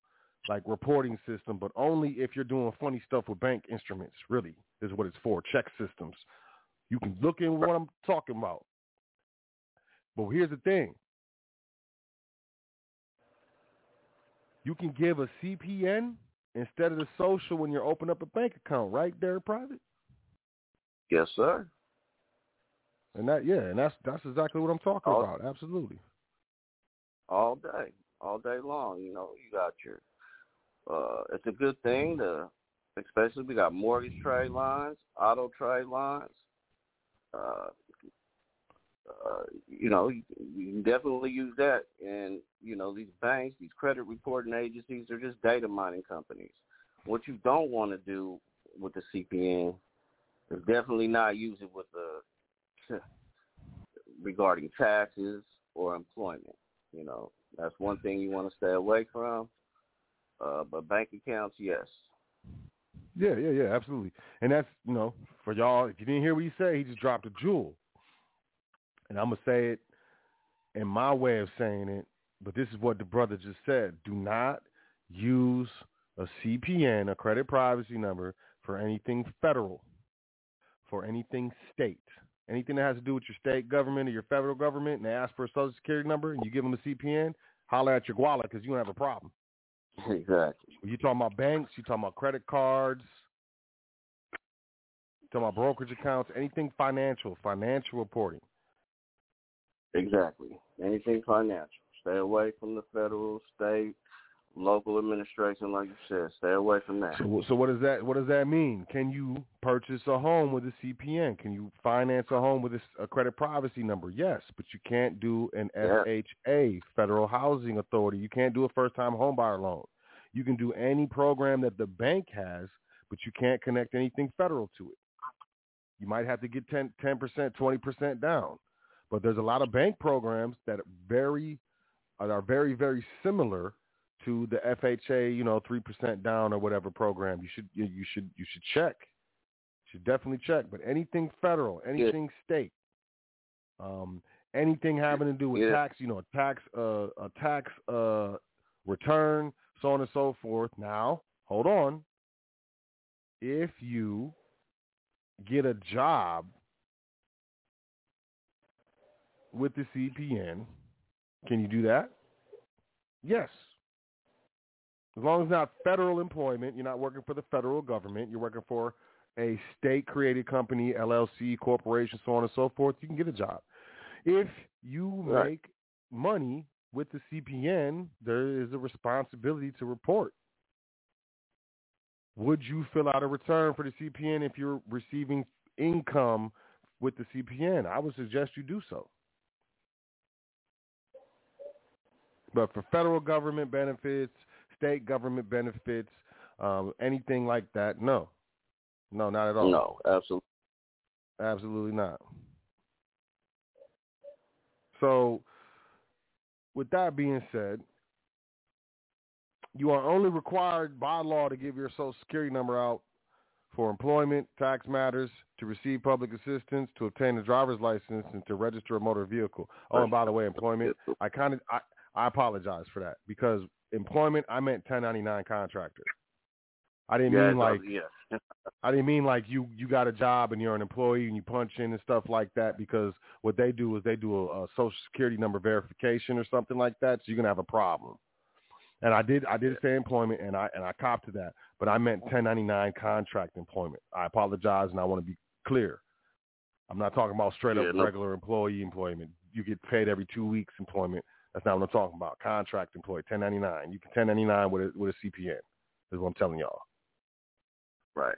like reporting system, but only if you're doing funny stuff with bank instruments. Really, is what it's for. Check systems. You can look in what I'm talking about. But here's the thing: you can give a CPN instead of the social when you open up a bank account, right there, private. Yes, sir. And that, yeah, and that's that's exactly what I'm talking Oh. about. Absolutely. all day, all day long. You know, you got your. Uh, it's a good thing to, especially we got mortgage trade lines, auto trade lines. Uh, uh, you know, you, you can definitely use that. And you know, these banks, these credit reporting agencies, are just data mining companies. What you don't want to do with the CPN is definitely not it with the regarding taxes or employment. You know, that's one thing you want to stay away from. Uh, but bank accounts, yes. Yeah, yeah, yeah, absolutely. And that's you know, for y'all, if you didn't hear what he said, he just dropped a jewel. And I'm gonna say it in my way of saying it, but this is what the brother just said. Do not use a CPN, a credit privacy number, for anything federal, for anything state. anything that has to do with your state government or your federal government, and they ask for a social security number, and you give them a CPN, holler at your wallet because you don't have a problem. Exactly. You talking about banks? You talking about credit cards? Talking about brokerage accounts? Anything financial? Financial reporting. Exactly. Anything financial. Stay away from the federal, state, local administration, like you said. Stay away from that. So, so what does that what does that mean? Can you purchase a home with a CPN? Can you finance a home with a credit privacy number? Yes, but you can't do an Yeah. FHA, Federal Housing Authority. You can't do a first-time homebuyer loan. You can do any program that the bank has, but you can't connect anything federal to it. You might have to get 10 percent, twenty percent down, but there's a lot of bank programs that are very are very very similar to the FHA, you know, three percent down or whatever program. You should you, should you should check. You should definitely check. But anything federal, anything state, um, anything having to do with Yeah. tax, you know, a tax uh, a tax uh, return, so on and so forth. Now, hold on. If you get a job with the CPN, can you do that? Yes. As long as it's not federal employment, you're not working for the federal government, you're working for a state-created company, LLC, corporation, so on and so forth, you can get a job. If you Right. make money with the CPN, there is a responsibility to report. Would you fill out a return for the CPN if you're receiving income with the CPN? I would suggest you do so. But for federal government benefits, state government benefits, um, anything like that, no. No, not at all. No, absolutely. Absolutely not. So, with that being said, you are only required by law to give your social security number out for employment, tax matters, to receive public assistance, to obtain a driver's license, and to register a motor vehicle. Oh, and by the way, employment, I kind of I, I apologize for that because employment I meant 1099 contractor. I didn't yeah, mean like yeah. I didn't mean like you you got a job and you're an employee and you punch in and stuff like that because what they do is they do a, a social security number verification or something like that, so you're gonna have a problem. And I did I did say employment and I and I copped to that, but I meant 1099 contract employment. I apologize and I want to be clear. I'm not talking about straight Yeah, up no- regular employee employment. You get paid every two weeks employment. That's not what I'm talking about. Contract employee, 1099. You can 1099 with a with a CPN. Is what I'm telling y'all. Right.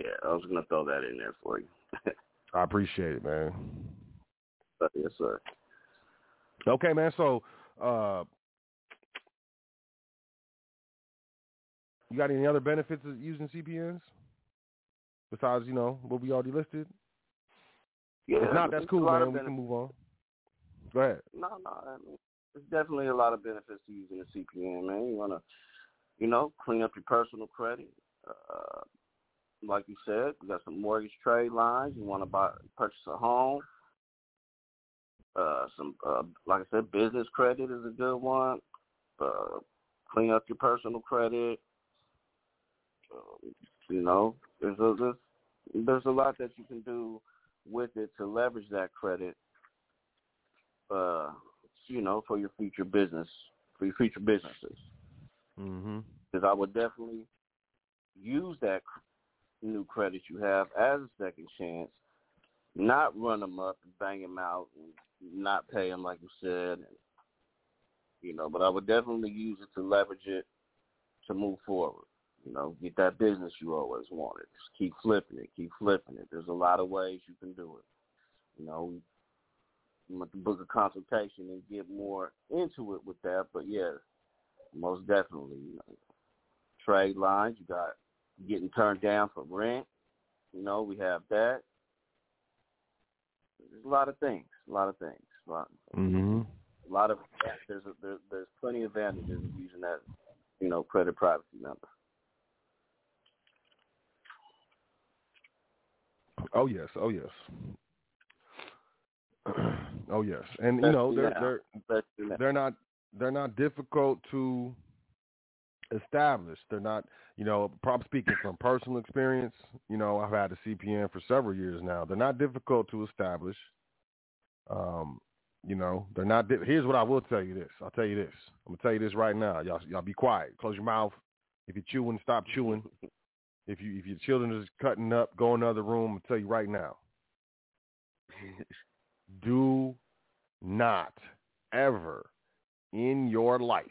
Yeah, I was gonna throw that in there for you. I appreciate it, man. But yes, sir. Okay, man. So, uh, you got any other benefits of using CPNs besides, you know, what we already listed? Yeah, if not, that's cool, man. We can move on. Go ahead. No, no. I mean, there's definitely a lot of benefits to using a CPN, man. You want to, you know, clean up your personal credit. Uh, like you said, you got some mortgage trade lines. You want to buy, purchase a home. Uh, some, uh, like I said, business credit is a good one. Uh, clean up your personal credit. Um, you know, there's a there's, there's a lot that you can do with it to leverage that credit. Uh, you know, for your future business, for your future businesses. Mm-hmm. Because I would definitely use that new credit you have as a second chance, not run them up and bang them out and not pay them like you said. And, you know, but I would definitely use it to leverage it to move forward. You know, get that business you always wanted. Just keep flipping it, keep flipping it. There's a lot of ways you can do it. You know, To book a consultation and get more into it with that. But yeah, most definitely, you know, trade lines. You got getting turned down for rent. You know, we have that. There's a lot of things. A lot of things. A lot, Mm-hmm. a lot of there's a, there, there's plenty of advantages of using that, you know, credit privacy number. Oh yes. Oh yes. oh yes. And you know they're they're they're not they're not difficult to establish. They're not, you know, I'm speaking from personal experience. You know, I've had a CPN for several years now. They're not difficult to establish. Um, you know, they're not. Di- Here's what I will tell you. This I'll tell you this. I'm gonna tell you this right now. Y'all, y'all be quiet. Close your mouth. If you're chewing, stop chewing. If you if your children is cutting up, go in another room. I'll tell you right now. Do not ever in your life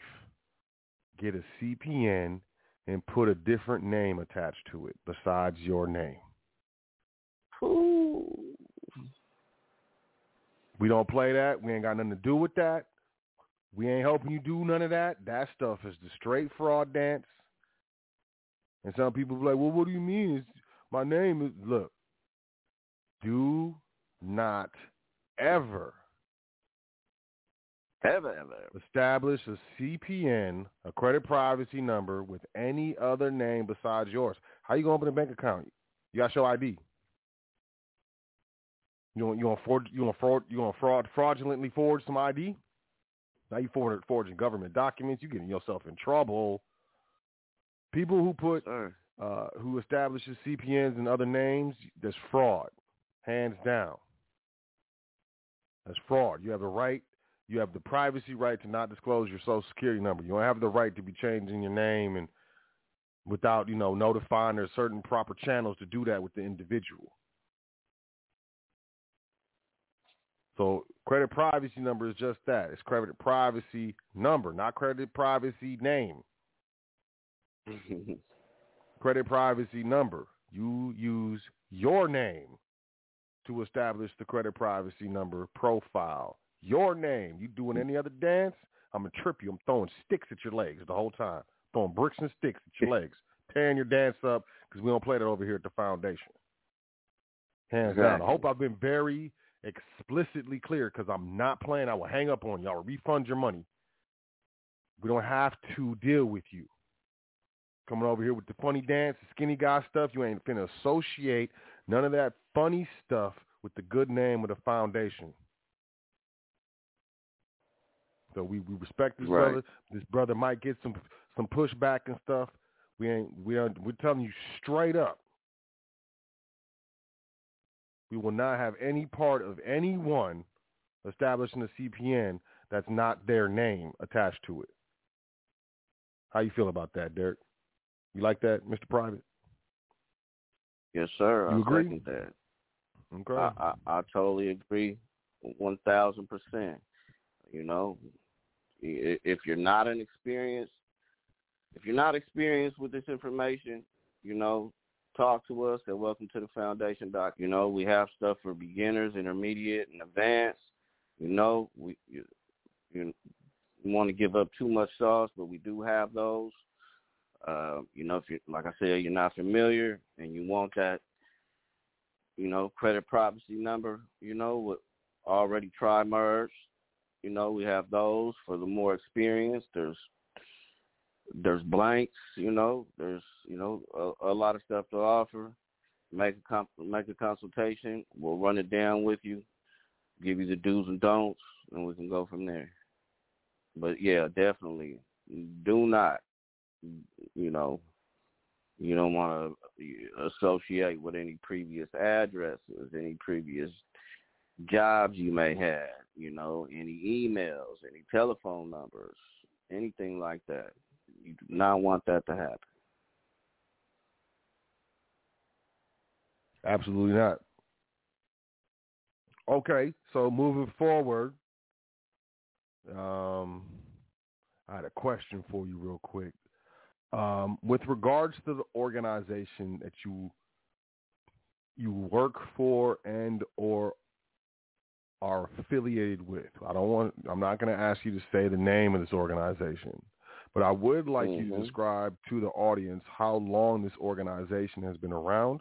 get a CPN and put a different name attached to it besides your name. Ooh. We don't play that. We ain't got nothing to do with that. We ain't helping you do none of that. That stuff is the straight fraud dance. And some people be like, well, what do you mean? It's, my name is, look, do not ever Ever, ever, establish a CPN, a credit privacy number, with any other name besides yours. How you gonna open a bank account? You got to show ID. You want you want forge you want fraud you want fraud fraudulently forge some ID? Now you forward forging government documents. You're getting yourself in trouble. People who put uh, who establishes CPNs and other names, that's fraud, hands down. That's fraud. You have the right, you have the privacy right to not disclose your social security number. You don't have the right to be changing your name and without, you know, notifying there's certain proper channels to do that with the individual. So credit privacy number is just that. It's credit privacy number, not credit privacy name. credit privacy number. You use your name to establish the credit privacy number profile. Your name. You doing any other dance? I'm gonna trip you. I'm throwing sticks at your legs the whole time. Throwing bricks and sticks at your legs. Tearing your dance up because we don't play that over here at the foundation. Hands down. I hope I've been very explicitly clear because I'm not playing. I will hang up on y'all or refund your money. We don't have to deal with you coming over here with the funny dance, the skinny guy stuff. You ain't finna associate none of that funny stuff with the good name of the foundation. So we, we respect this Right. brother. This brother might get some some pushback and stuff. We ain't we are we're telling you straight up. We will not have any part of anyone establishing a CPN that's not their name attached to it. How you feel about that, Derick? You like that, Mr. Private? Yes, sir. You I agree? that. Okay. I, I, I totally agree, one thousand percent. You know, if you're not an experienced, if you're not experienced with this information, you know, talk to us at Welcome to the Foundation Doc. You know, we have stuff for beginners, intermediate, and advanced. You know, we you, you want to give up too much sauce, but we do have those. Uh, you know, if you like I said, you're not familiar and you want that you know, credit privacy number, you know, with already tri merged. You know, we have those for the more experienced. There's there's blanks, you know, there's you know a, a lot of stuff to offer. Make a com- make a consultation. We'll run it down with you, give you the do's and don'ts, and we can go from there. But yeah, definitely, do not, you know, you don't want to associate with any previous addresses, any previous jobs you may have, you know, any emails, any telephone numbers, anything like that. You do not want that to happen. Absolutely not. Okay, so moving forward, um, I had a question for you real quick. Um, with regards to the organization that you you work for and or are affiliated with, I don't want. I'm not going to ask you to say the name of this organization, but I would like you to Mhm. describe to the audience how long this organization has been around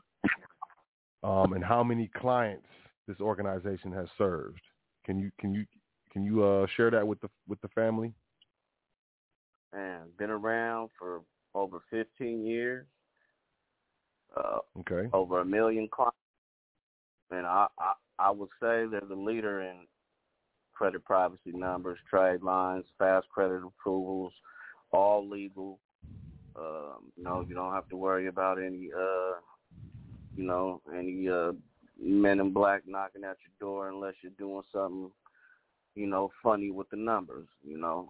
um, and how many clients this organization has served. Can you can you can you uh, share that with the with the family? And been around for over 15 years, uh, Okay. over a million clients, and I, I I would say they're the leader in credit privacy numbers, trade lines, fast credit approvals, all legal, Um, you know, you don't have to worry about any, uh, you know, any uh, men in black knocking at your door unless you're doing something, you know, funny with the numbers. You know,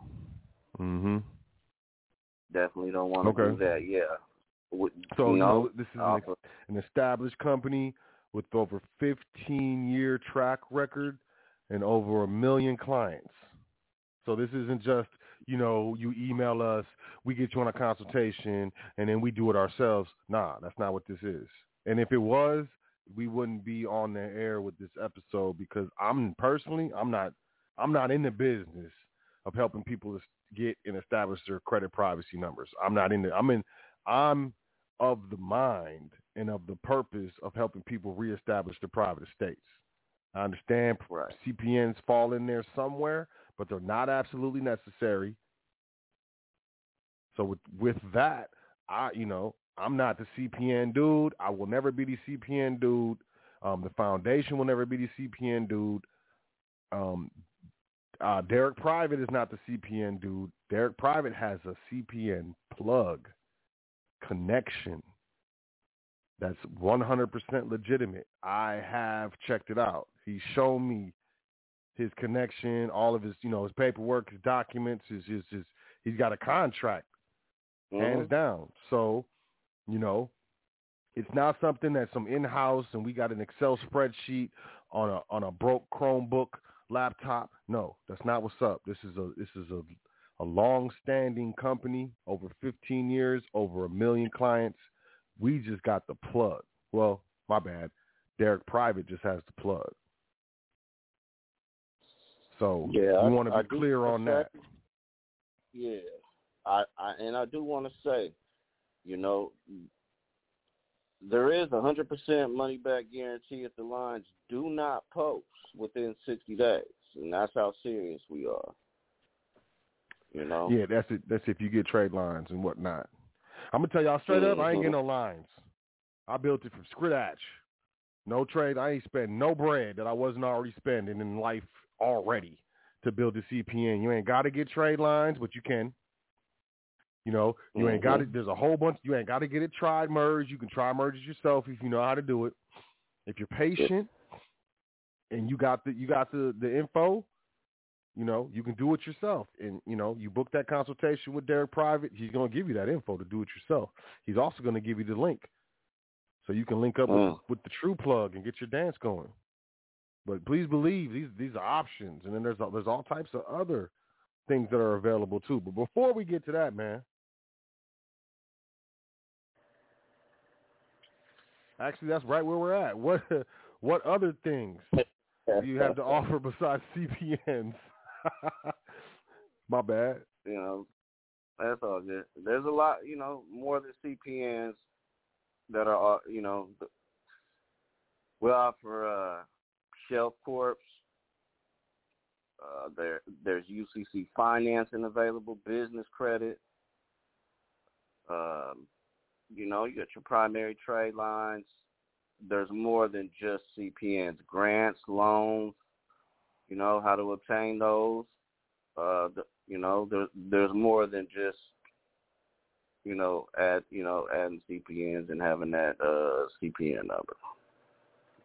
Mhm. Definitely don't want to Okay. do that. Yeah. With, So you know, this is an, an established company with over 15 year track record and over a million clients. So this isn't just, you know, you email us, we get you on a consultation, and then we do it ourselves. Nah, that's not what this is. And if it was, we wouldn't be on the air with this episode because I'm personally, I'm not, I'm not in the business of helping people to get and establish their credit privacy numbers. I'm not in the, I'm in, I'm of the mind and of the purpose of helping people reestablish their private estates. I understand Right. CPNs fall in there somewhere, but they're not absolutely necessary. So with with that, I you know I'm not the CPN dude. I will never be the CPN dude. Um, the foundation will never be the CPN dude. Um, uh, Derick Private is not the CPN dude. Derick Private has a CPN plug connection that's 100% legitimate. I have checked it out. He's shown me his connection, all of his, you know, his paperwork, his documents, his, his, his he's got a contract, hands Mhm. down. So, you know, it's not something that's some in-house and we got an Excel spreadsheet on a on a broke Chromebook laptop. No, that's not what's up. This is a this is a a long-standing company, over 15 years, over a million clients. We just got the plug. Well, my bad. Derick Private just has the plug. So Yeah, we I- want to be do clear on that. respect Yeah, I, I and I do want to say, you know, there is a hundred percent money back guarantee if the lines do not post within sixty days, and that's how serious we are. You know. Yeah, that's it. That's if you get trade lines and whatnot. I'm gonna tell y'all straight up, I ain't getting no mm-hmm. lines. I built it from scratch. No trade. I ain't spent no bread that I wasn't already spending in life already to build the CPN. You ain't got to get trade lines, but you can. You know, you ain't got it. There's a whole bunch. You ain't got to get it tried merged. You can tri-merge it yourself if you know how to do it. If you're patient and you got the you got the the info, you know, you can do it yourself. And, you know, you book that consultation with Derick Private, he's going to give you that info to do it yourself. He's also going to give you the link. So you can link up with, Mm. with the True Plug and get your dance going. But please believe these these are options, and then there's there's all types of other things that are available too. But before we get to that, man, actually that's right where we're at. What what other things do you have to offer besides CPNs? My bad. you know, that's all good. There's a lot, you know, more than CPNs that are, uh, you know, we offer uh, Shelf Corps. Uh, there, there's UCC financing available, business credit. Um, you know, you got your primary trade lines. There's more than just CPNs, grants, loans. You know how to obtain those. Uh, the, you know, there, there's more than just, you know, add, you know, adding CPNs and having that uh, CPN number.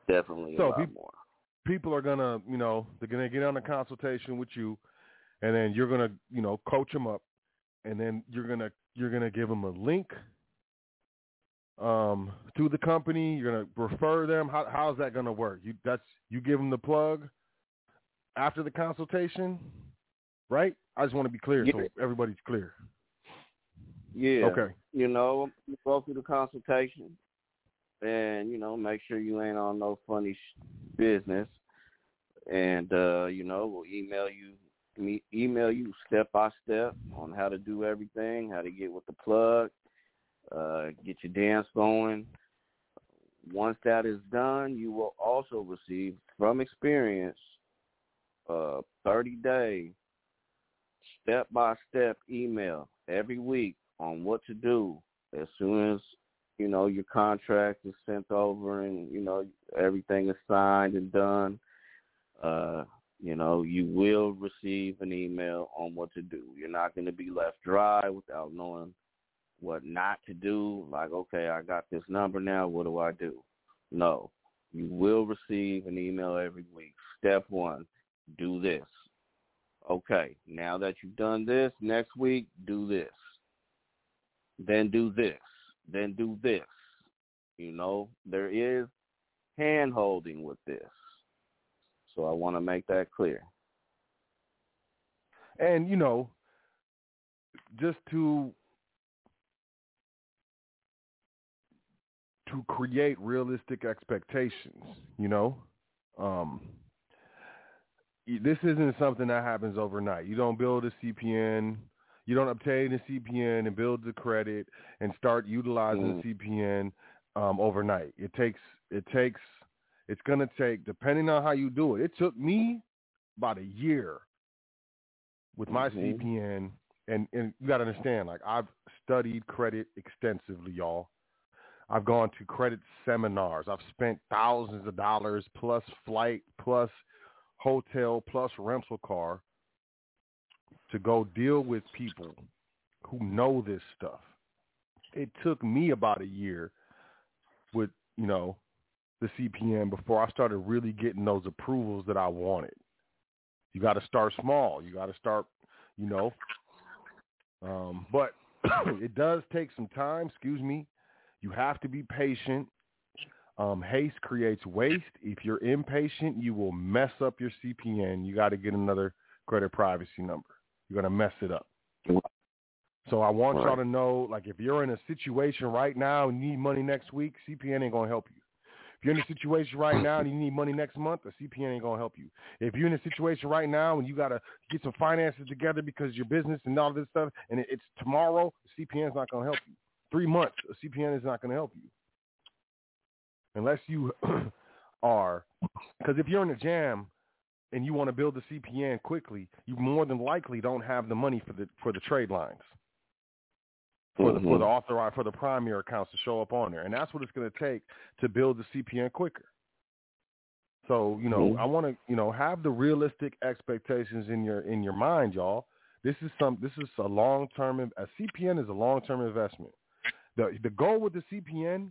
Definitely So a lot peop- more. People are gonna, you know, they're gonna get on a consultation with you, and then you're gonna, you know, coach them up, and then you're gonna you're gonna give them a link um, to the company. You're gonna refer them. How how's that gonna work? You that's you give them the plug after the consultation, right? I just want to be clear so everybody's clear. Yeah. Okay. You know, you go through the consultation, and you know, make sure you ain't on no funny sh- business, and uh, you know, we'll email you me email you step by step on how to do everything, how to get with the plug, uh, get your dance going. Once that is done, you will also receive from experience a 30 day step by step email every week on what to do as soon as you know your contract is sent over and you know everything is signed and done uh you know you will receive an email on what to do you're not going to be left dry without knowing what not to do. Like, okay, I got this number now. What do I do? No, you will receive an email every week. Step one, do this. Okay, now that you've done this, next week do this. Then do this. Then do this. You know, there is hand holding with this. So I want to make that clear. And you know, just to to create realistic expectations, you know, um, this isn't something that happens overnight. You don't build a CPN, you don't obtain a CPN and build the credit and start utilizing Mm. the CPN um, overnight. It takes it takes it's gonna take depending on how you do it. It took me about a year with my Mhm. CPN, and and you got to understand, like I've studied credit extensively, y'all. I've gone to credit seminars. I've spent thousands of dollars plus flight, plus hotel, plus rental car to go deal with people who know this stuff. It took me about a year with, you know, the CPN before I started really getting those approvals that I wanted. You got to start small. You got to start, you know. Um, but it does take some time. Excuse me. You have to be patient. Um, haste creates waste. If you're impatient, you will mess up your CPN. You got to get another credit privacy number. You're gonna mess it up. So I want y'all to know, like, if you're in a situation right now and need money next week, CPN ain't gonna help you. If you're in a situation right now and you need money next month, a CPN ain't gonna help you. If you're in a situation right now and you gotta get some finances together because your business and all this stuff, and it's tomorrow, CPN's not gonna help you. Three months, a CPN is not gonna help you, unless you are. Because if you're in a jam and you want to build a CPN quickly, you more than likely don't have the money for the for the trade lines for the for the Mhm. authorized for the primary accounts to show up on there, and that's what it's going to take to build the CPN quicker. So you know, Mhm. I want to you know have the realistic expectations in your in your mind, y'all. This is some this is a long term a CPN is a long term investment. The the goal with the CPN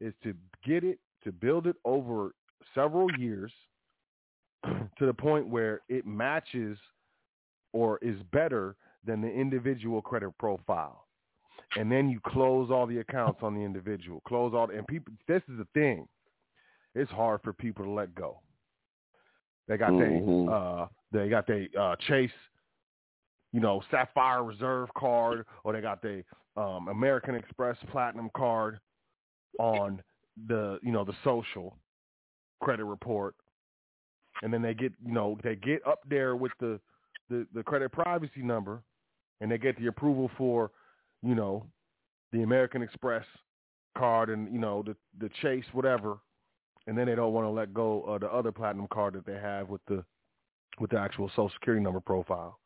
is to get it to build it over several years to the point where it matches or is better than the individual credit profile. And then you close all the accounts on the individual. Close all and people this is the thing. It's hard for people to let go. They got Mhm. they uh they got they uh Chase you know, Sapphire Reserve card or they got the um American Express Platinum card on the you know the social credit report. And then they get you know they get up there with the the, the credit privacy number and they get the approval for you know the American Express card and you know the the Chase whatever. And then they don't want to let go of the other platinum card that they have with the with the actual social security number profile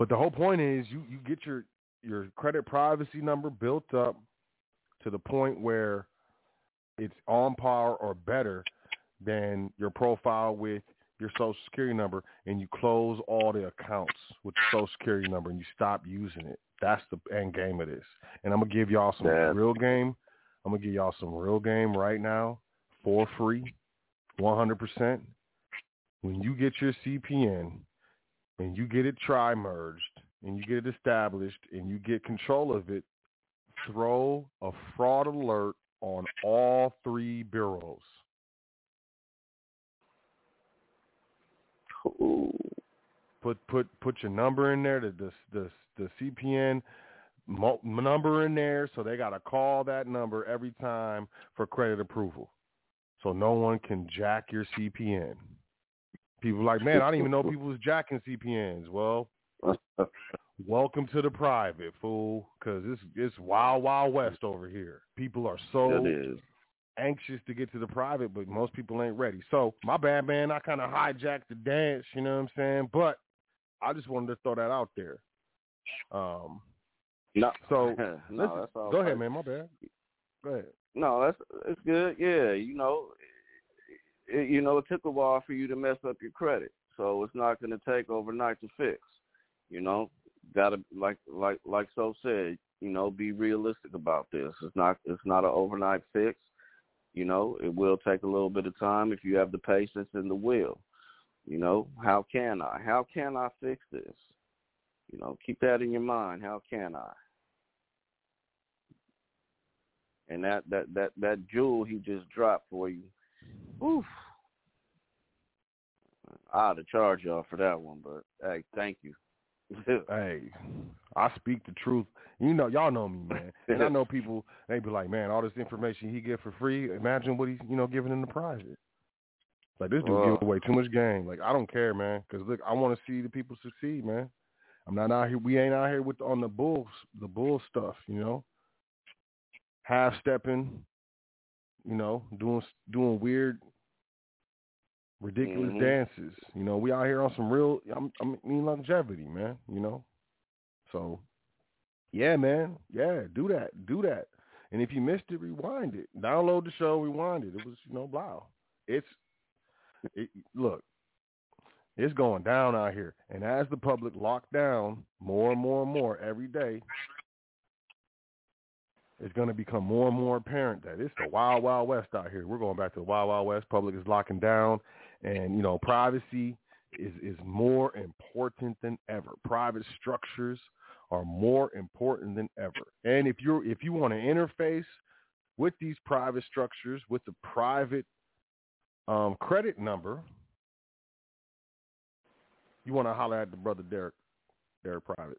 but the whole point is you you get your your credit privacy number built up to the point where it's on par or better than your profile with your social security number and you close all the accounts with the social security number and you stop using it. That's the end game of this. And I'm gonna give y'all some Yeah. real game. I'm gonna give y'all some real game right now for free, 100%. When you get your CPN and you get it tri-merged and you get it established and you get control of it, throw a fraud alert on all three bureaus. Ooh. Put put put your number in there, the the the, the CPN mo- number in there, so they got to call that number every time for credit approval, so no one can jack your CPN. People like, man, I didn't even know people was jacking CPNs. Well, welcome to the private fool, because it's it's wild wild west over here. People are so anxious to get to the private, but most people ain't ready. So my bad, man. I kind of hijacked the dance. You know what I'm saying? But I just wanted to throw that out there. Um. No. So no, listen, that's all go right. ahead, man. My bad. Go ahead. No, that's it's good. Yeah, you know, it, you know, it took a while for you to mess up your credit, so it's not going to take overnight to fix. You know, gotta like like like so said, you know, be realistic about this. It's not it's not an overnight fix. You know, it will take a little bit of time if you have the patience and the will. You know, how can I? How can I fix this? You know, keep that in your mind. How can I? And that that that that jewel he just dropped for you. Oof. I ought to charge y'all for that one, but hey, thank you. Hey, I speak the truth. You know, y'all know me, man. And I know people, they be like, man, all this information he get for free, imagine what he's, you know, giving in the private. Like, this dude Wow. giving away too much game. Like, I don't care, man. Because, look, I want to see the people succeed, man. I'm not out here, we ain't out here with on the bulls, the bull stuff, you know. Half-stepping, you know, doing doing weird, ridiculous Mhm. dances. You know, we out here on some real, I I mean, longevity, man. You know, so yeah, man, yeah, do that, do that. And if you missed it, rewind it. Download the show, rewind it. It was, you know, blah. It's, it, look, it's going down out here. And as the public lock down more and more and more every day, it's going to become more and more apparent that it's the wild, wild west out here. We're going back to the wild, wild west. Public is locking down, and you know, privacy is is more important than ever. Private structures are more important than ever. And if you're if you want to interface with these private structures with the private um, credit number, you want to holler at the brother Derick, Derick Private.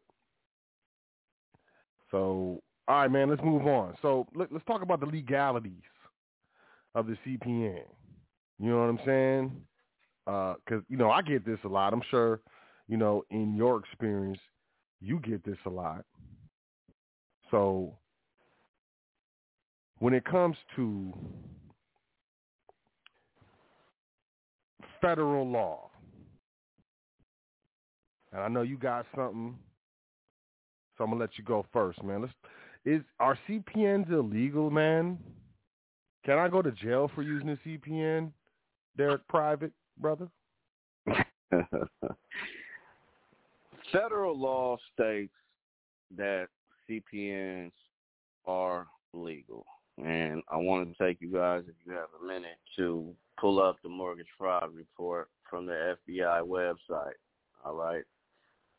So, all right, man, let's move on. So let, let's talk about the legalities of the CPN. You know what I'm saying? Uh, because you know I get this a lot. I'm sure, you know, in your experience, you get this a lot. So when it comes to federal law, and I know you got something, so I'm gonna let you go first, man. Let's is are CPNs illegal, man? Can I go to jail for using a CPN, Derick Private, brother? Federal law states that CPNs are legal. And I want to take you guys, if you have a minute, to pull up the mortgage fraud report from the FBI website. All right?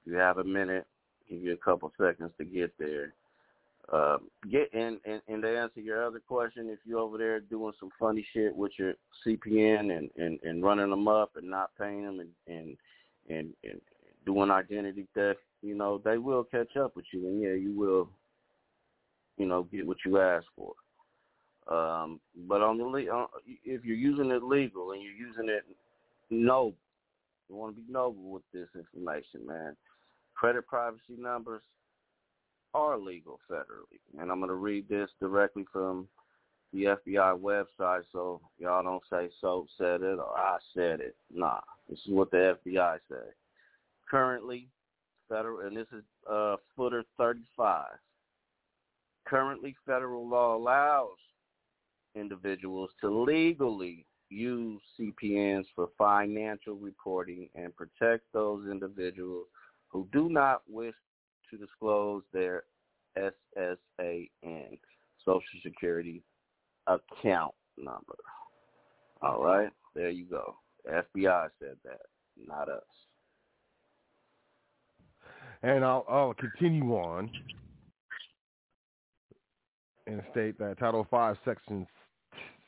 If you have a minute, give you a couple seconds to get there. Uh, get and, and and to answer your other question, if you're over there doing some funny shit with your CPN and and and running them up and not paying them and and and, and doing identity theft, you know they will catch up with you, and yeah, you will, you know, get what you asked for. Um, but on the le- if you're using it legal and you're using it noble, you want to be noble with this information, man. Credit privacy numbers are legal federally. And I'm going to read this directly from the FBI website so y'all don't say so said it or I said it. Nah, this is what the FBI said. Currently, federal, and this is uh, footer 35. Currently, federal law allows individuals to legally use CPNs for financial reporting and protect those individuals who do not wish to disclose their SSAN, Social Security account number. All right, there you go. The FBI said that, not us. And I'll, I'll continue on and state that Title V, Section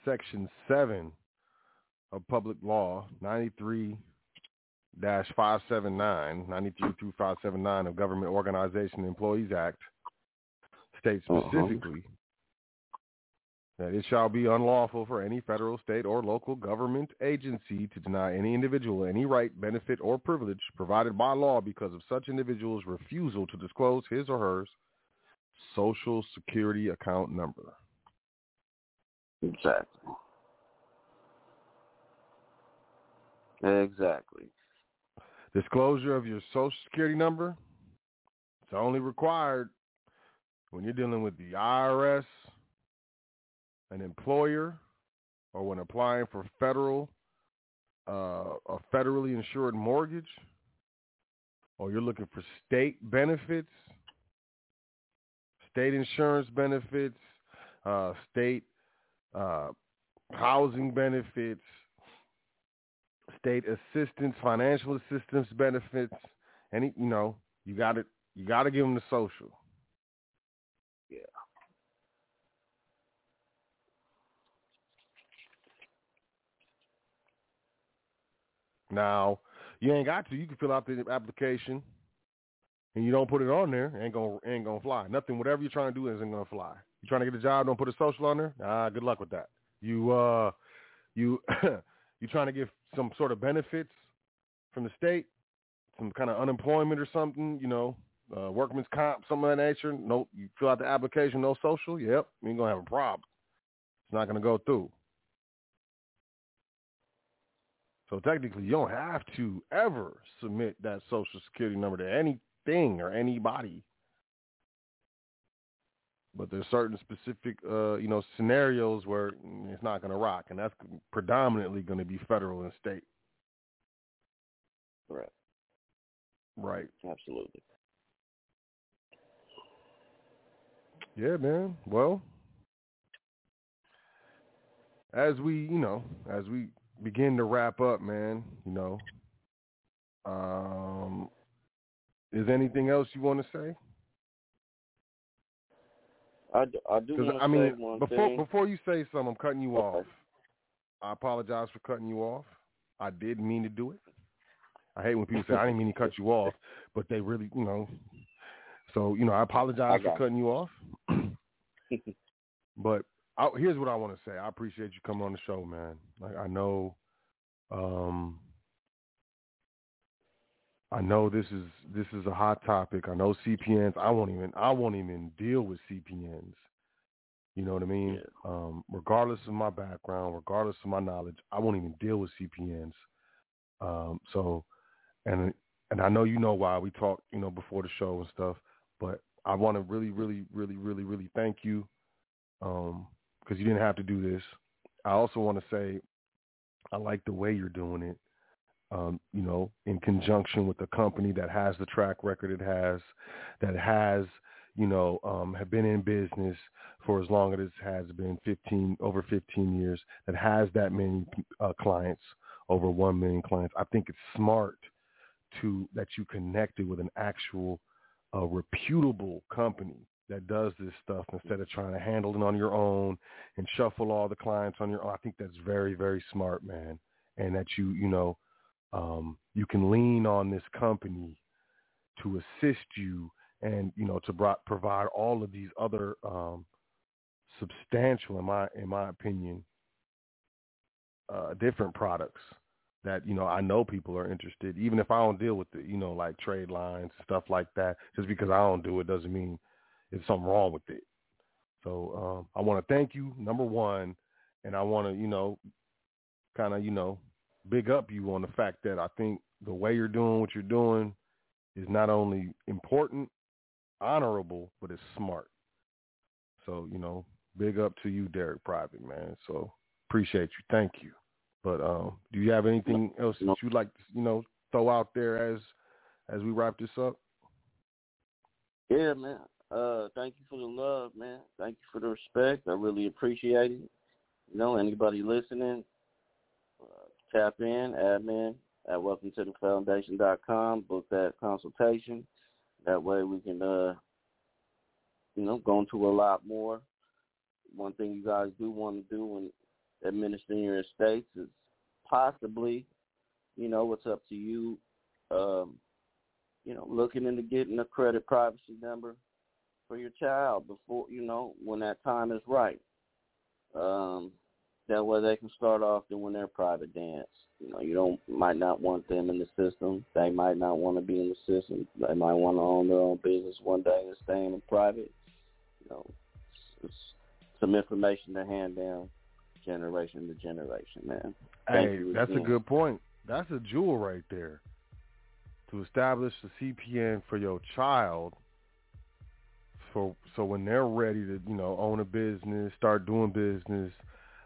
Section Seven of Public Law 93 579, 93 through 579 of Government Organization Employees Act states Uh-huh. specifically that it shall be unlawful for any federal, state, or local government agency to deny any individual any right, benefit, or privilege provided by law because of such individual's refusal to disclose his or her social security account number. Exactly. Exactly. Disclosure of your social security number it's only required when you're dealing with the IRS, an employer, or when applying for federal uh, a federally insured mortgage, or you're looking for state benefits, state insurance benefits, uh, state uh, housing benefits, state assistance, financial assistance benefits, any you know, you got to you got to give them the social. Yeah. Now, you ain't got to. You can fill out the application, and you don't put it on there. Ain't gonna ain't gonna fly. Nothing. Whatever you're trying to do isn't gonna fly. You trying to get a job? Don't put a social on there. Ah, good luck with that. You uh, you you trying to get some sort of benefits from the state, some kind of unemployment or something. You know, uh, workman's comp, something of that nature. No, you fill out the application, no social. Yep, you ain't gonna have a problem. It's not gonna go through. So technically, you don't have to ever submit that social security number to anything or anybody. But there's certain specific, uh, you know, scenarios where it's not going to rock, and that's predominantly going to be federal and state. Right. Right. Absolutely. Yeah, man. Well, as we, you know, as we begin to wrap up, man, you know, um, is anything else you want to say? I do, I do 'Cause, want to I mean, say one before thing. before you say something, I'm cutting you Okay. off. I apologize for cutting you off. I did mean to do it. I hate when people say I didn't mean to cut you off, but they really, you know. So you know, I apologize I for cutting you off. but I, here's what I want to say. I appreciate you coming on the show, man. Like I know, um, I know this is this is a hot topic. I know CPNs. I won't even I won't even deal with CPNs. You know what I mean? Um, regardless of my background, regardless of my knowledge, I won't even deal with CPNs. Um, so, and and I know you know why we talked, you know, before the show and stuff. But I want to really, really, really, really, really thank you because you didn't have to do this. I also want to say I like the way you're doing it. Um, you know, in conjunction with the company that has the track record it has, that has, you know, um, have been in business for as long as it has been 15, over 15 years, that has that many uh, clients, over 1 million clients. I think it's smart to that you connected with an actual uh, reputable company that does this stuff instead of trying to handle it on your own and shuffle all the clients on your own. I think that's very, very smart, man. And that you, you know, um, you can lean on this company to assist you and, you know, to bro- provide all of these other um, substantial, in my, in my opinion, uh, different products that, you know, I know people are interested, even if I don't deal with it, you know, like trade lines, stuff like that. Just because I don't do it doesn't mean there's something wrong with it. So um, I want to thank you, number one, and I want to, you know, kind of, you know, big up you on the fact that I think the way you're doing what you're doing is not only important, honorable, but it's smart. So, you know, big up to you, Derick Private, man. So appreciate you. Thank you. But um, do you have anything else that you'd like to, you know, throw out there as as we wrap this up? Yeah, man. Uh, thank you for the love, man. Thank you for the respect. I really appreciate it. You know, anybody listening, tap in, admin at welcome to the book that consultation. That way we can, uh, you know, go into a lot more. One thing you guys do want to do when administering your estates is possibly, you know, what's up to you, um, you know, looking into getting a credit privacy number for your child before, you know, when that time is right. Um, that way they can start off doing their private dance. You know, you don't might not want them in the system. They might not want to be in the system. They might want to own their own business one day and stay in private. You know, it's, it's some information to hand down generation to generation, man. Thank hey, that's a good point. That's a jewel right there. To establish a CPN for your child, for so when they're ready to, you know, own a business, start doing business,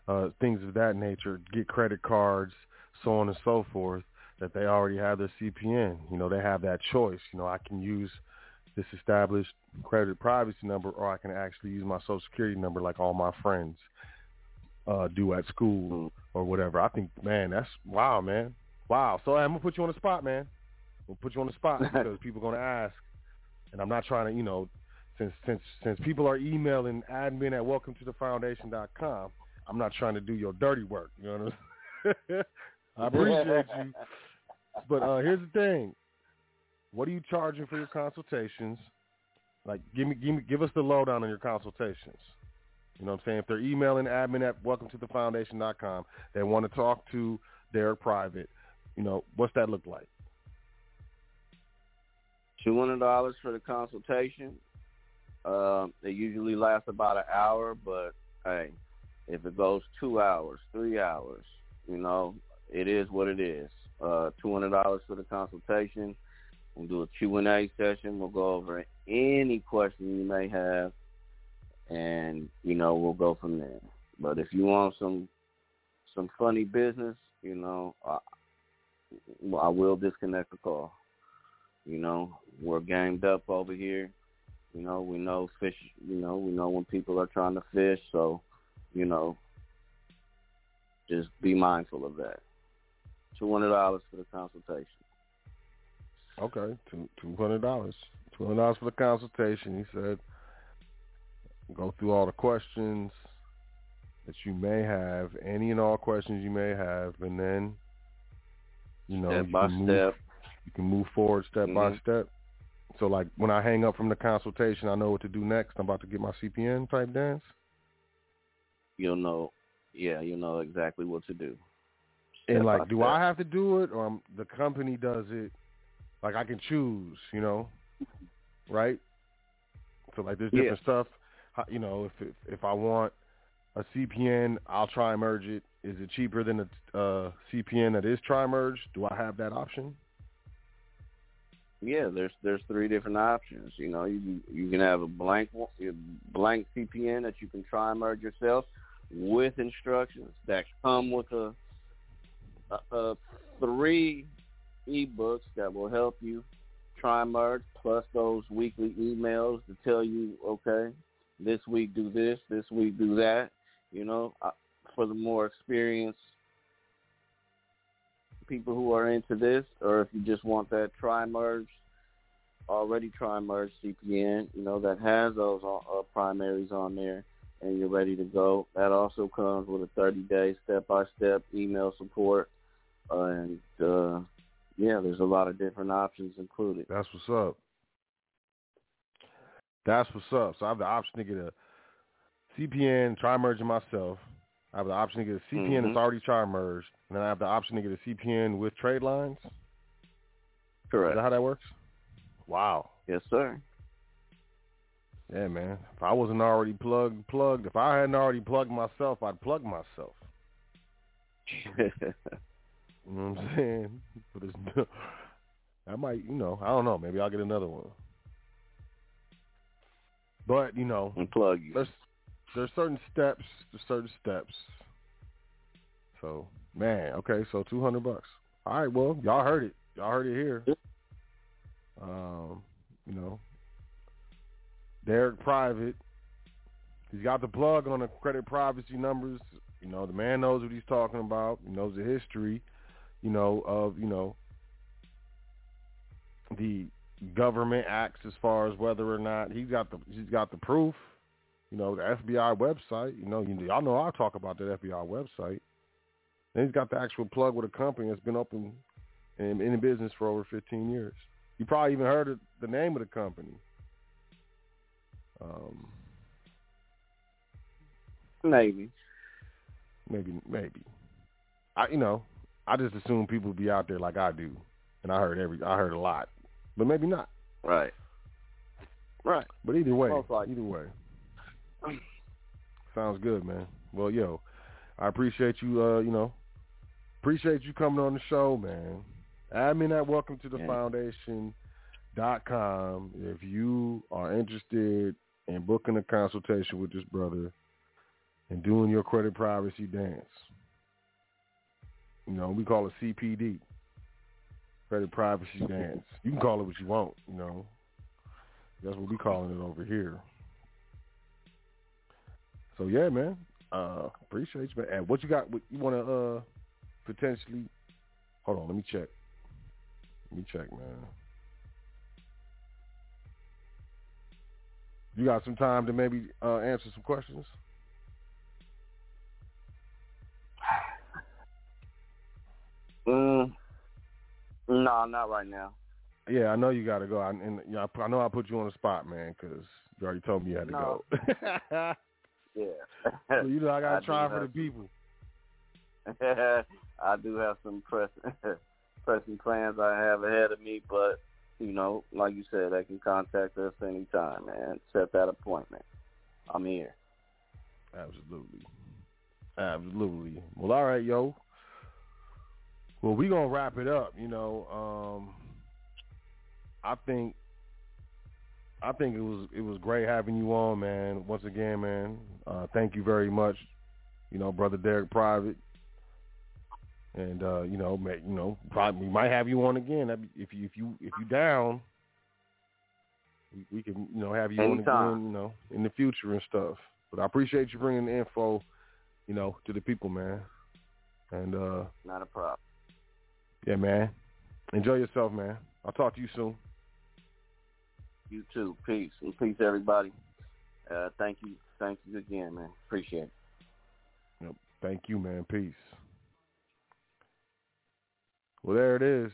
uh, things of that nature, get credit cards, so on and so forth, that they already have their CPN. You know, they have that choice. You know, I can use this established credit privacy number, or I can actually use my social security number like all my friends uh, do at school or whatever. I think, man, that's wow, man, wow. So I'm gonna put you on the spot, man. I'm gonna put you on the spot because people are gonna ask, and I'm not trying to, you know, since since since people are emailing admin at welcome to the foundation.com, I'm not trying to do your dirty work. You know what I'm saying? I appreciate you. But uh, here's the thing: what are you charging for your consultations? Like, give me, give me, give us the lowdown on your consultations. You know what I'm saying? If they're emailing admin at welcome to the foundation.com, they want to talk to Derick private. You know, what's that look like? Two hundred dollars for the consultation. Um, it usually lasts about an hour, but hey, if it goes two hours, three hours, you know, it is what it is. Uh, two hundred dollars for the consultation. We'll do a Q and A session. We'll go over any question you may have, and you know we'll go from there. But if you want some some funny business, you know, I, I will disconnect the call. You know, we're gamed up over here. You know, we know fish. You know, we know when people are trying to fish. So, you know, just be mindful of that. Two hundred dollars for the consultation. Okay, two two hundred dollars. Two hundred dollars for the consultation. He said, go through all the questions that you may have, any and all questions you may have, and then you know step you by can move, step. you can move forward step by Mhm. step. So like when I hang up from the consultation, I know what to do next. I'm about to get my CPN type dance. You'll know. Yeah, you'll know exactly what to do. And like, do step. I have to do it, or um, the company does it? Like, I can choose, you know, right? So like, there's Yeah. different stuff. You know, if if, if I want a CPN, I'll tri-merge it. Is it cheaper than a uh, CPN that is tri-merge? Do I have that option? Yeah, there's there's three different options. You know, you can, you can have a blank blank CPN that you can try and merge yourself with instructions that come with a, a, a three ebooks that will help you tri-merge, plus those weekly emails to tell you, okay, this week do this, this week do that. You know, uh, for the more experienced people who are into this, or if you just want that tri-merge, already tri-merge CPN, you know, that has those uh, primaries on there, and you're ready to go. That also comes with a 30-day step-by-step email support, uh, and uh, yeah, there's a lot of different options included. That's what's up. That's what's up. So I have the option to get a CPN tri-merging myself. I have the option to get a CPN Mhm. that's already tri-merged, and then I have the option to get a CPN with trade lines. Correct. Is that how that works? Wow. Yes, sir. Yeah, man. If I wasn't already plugged, plugged. If I hadn't already plugged myself, I'd plug myself. You know what I'm saying? But it's, I might, you know, I don't know. Maybe I'll get another one. But you know, and plug you. there's there's certain steps. There's certain steps. So man, okay, so two hundred bucks. All right, well, y'all heard it. Y'all heard it here. Um, you know, Derick Private. He's got the plug on the credit privacy numbers. You know, the man knows what he's talking about. He knows the history. You know of you know the government acts as far as whether or not he's got the he's got the proof. You know, the FBI website. You know, you, y'all know I talk about that FBI website. And he's got the actual plug with a company that's been open and in business for over 15 years. You probably even heard of the name of the company. Um, Maybe. maybe, maybe. I, you know, I just assume people be out there like I do, and I heard every, I heard a lot, but maybe not. Right. Right. But either way, either way, sounds good, man. Well, yo, I appreciate you. Uh, you know, appreciate you coming on the show, man. Admin at welcome to the Yeah. foundation dot com if you are interested in booking a consultation with this brother and doing your credit privacy dance. You know, we call it CPD. Credit privacy dance. You can call it what you want, you know. That's what we calling it over here. So yeah, man. Uh appreciate you, man. And what you got what you wanna uh potentially hold on, let me check. Let me check, man. You got some time to maybe uh answer some questions? Mm, no, not right now. Yeah, I know you got to go. I, and you know, I, I know I put you on the spot, man, because you already told me you had to No. go. Yeah. so, you know, I got to try for the people. I do have some pressing pressing plans I have ahead of me, but you know, like you said, they can contact us anytime, man. Set that appointment. I'm here. Absolutely. Absolutely. Well, all right, yo. Well, we gonna wrap it up. You know, um, I think, I think it was it was great having you on, man. Once again, man. Uh, thank you very much. You know, brother Derick Private, and uh, you know, may, you know, probably we might have you on again if you if you if you down. We, we can you know have you on Anytime. again, you know, in the future and stuff. But I appreciate you bringing the info, you know, to the people, man. And uh, Not a problem. yeah, man. Enjoy yourself, man. I'll talk to you soon. You too. Peace and peace, everybody. Uh, thank you. Thank you again, man. Appreciate it. Thank you, man. Peace. Well, there it is.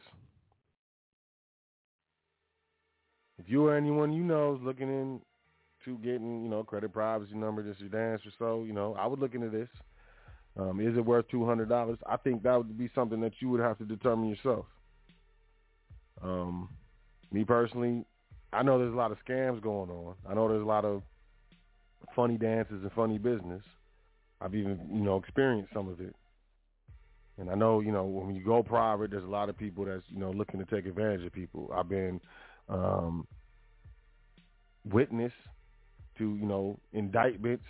If you or anyone you know is looking into getting, you know, credit privacy number, this or dance or so, you know, I would look into this. Um, is it worth two hundred dollars? I think that would be something that you would have to determine yourself. Um, me personally, I know there's a lot of scams going on. I know there's a lot of funny dances and funny business. I've even, you know, experienced some of it. And I know, you know, when you go private, there's a lot of people that's, you know, looking to take advantage of people. I've been um, witness to, you know, indictments,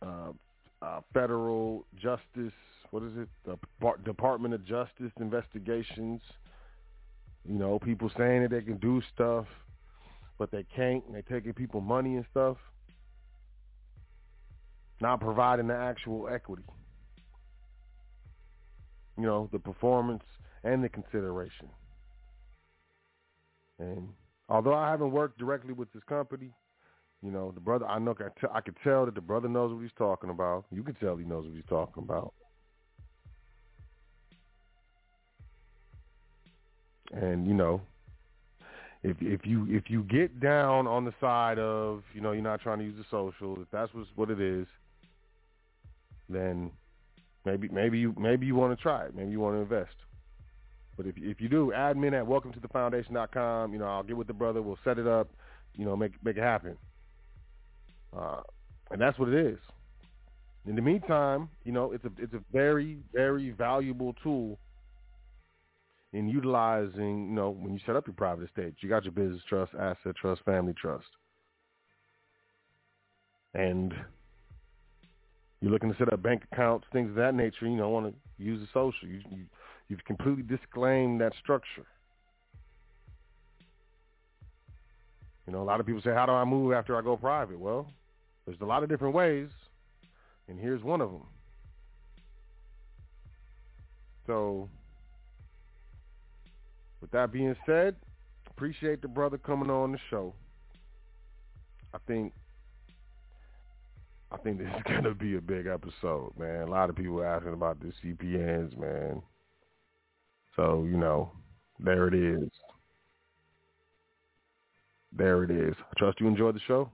uh, uh, federal justice, what is it, the Par- Department of Justice investigations. You know, people saying that they can do stuff, but they can't, and they're taking people money and stuff not providing the actual equity. You know, the performance and the consideration. And although I haven't worked directly with this company, you know, the brother, I know, I, could tell that the brother knows what he's talking about. You can tell he knows what he's talking about. And you know, if if you if you get down on the side of you know you're not trying to use the social, if that's what's, what it is, then maybe maybe you maybe you want to try it. Maybe you want to invest. But if if you do, admin at welcome to the you know, I'll get with the brother, we'll set it up, you know, make make it happen. Uh, and that's what it is. In the meantime, you know, it's a it's a very very valuable tool in utilizing, you know, when you set up your private estate. You got your business trust, asset trust, family trust. And you're looking to set up bank accounts, things of that nature, you don't want to use the social. You, you, you've completely disclaimed that structure. You know, a lot of people say, how do I move after I go private? Well, there's a lot of different ways, and here's one of them. So, with that being said, appreciate the brother coming on the show. I think I think this is gonna be a big episode, man. A lot of people asking about the CPNs, man. So, you know, there it is. There it is. I trust you enjoyed the show.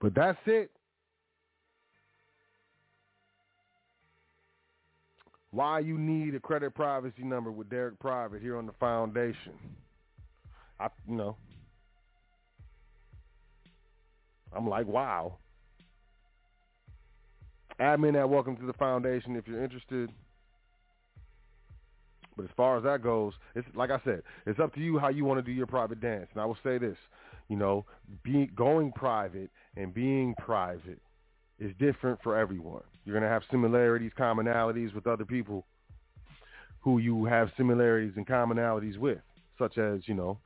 But that's it. Why you need a credit privacy number with Derick Private here on the foundation. I you know. I'm like, wow. Admin at Welcome to the Foundation if you're interested. But as far as that goes, it's like I said, it's up to you how you want to do your private dance. And I will say this, you know, being going private and being private is different for everyone. You're going to have similarities, commonalities with other people who you have similarities and commonalities with, such as, you know,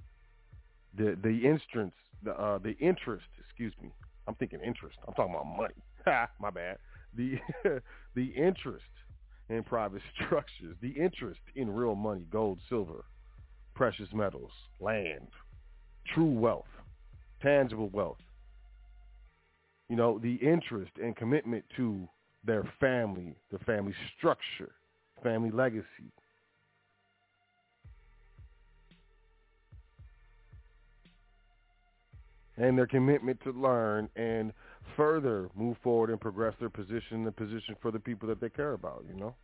the the instance, the uh, the interest, excuse me. I'm thinking interest. I'm talking about money. My bad. The the interest in private structures, the interest in real money, gold, silver, precious metals, land, true wealth, tangible wealth. You know, the interest and commitment to their family, their family structure, family legacy. And their commitment to learn and further move forward and progress their position, the position for the people that they care about, you know?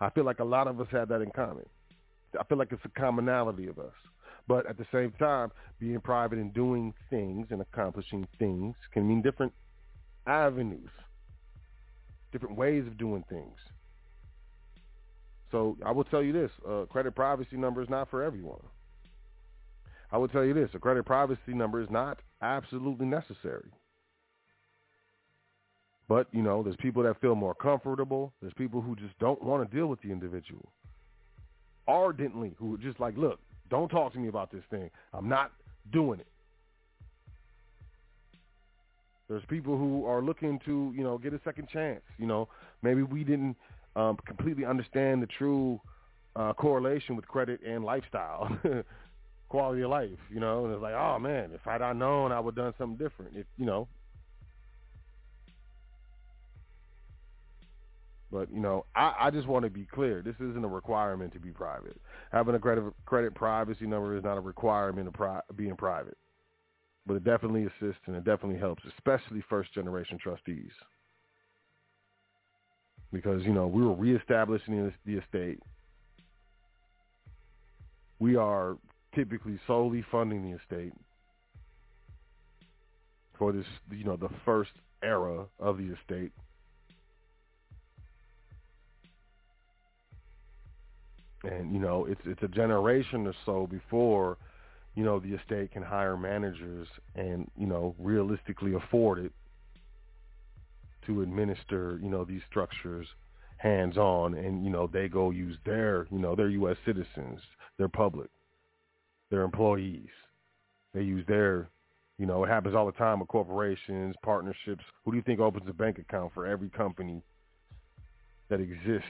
I feel like a lot of us have that in common. I feel like it's a commonality of us. But at the same time, being private and doing things and accomplishing things can mean different avenues, different ways of doing things. So I will tell you this, a credit privacy number is not for everyone. I will tell you this, a credit privacy number is not absolutely necessary. But, you know, there's people that feel more comfortable. There's people who just don't want to deal with the individual. Ardently, who are just like, look, don't talk to me about this thing. I'm not doing it. There's people who are looking to, you know, get a second chance. You know, maybe we didn't um, completely understand the true uh, correlation with credit and lifestyle, quality of life. You know, and it's like, oh man, if I'd known, I would have done something different. If you know, But you know, I, I just want to be clear. This isn't a requirement to be private. Having a credit credit privacy number is not a requirement of pri- being private, but it definitely assists and it definitely helps, especially first generation trustees. Because you know we were reestablishing the estate. We are typically solely funding the estate for this, you know, the first era of the estate and you know it's it's a generation or so before you know the estate can hire managers and you know realistically afford it to administer you know these structures hands on and you know they go use their you know their US citizens their public their employees. They use their you know it happens all the time with corporations partnerships. Who do you think opens a bank account for every company that exists?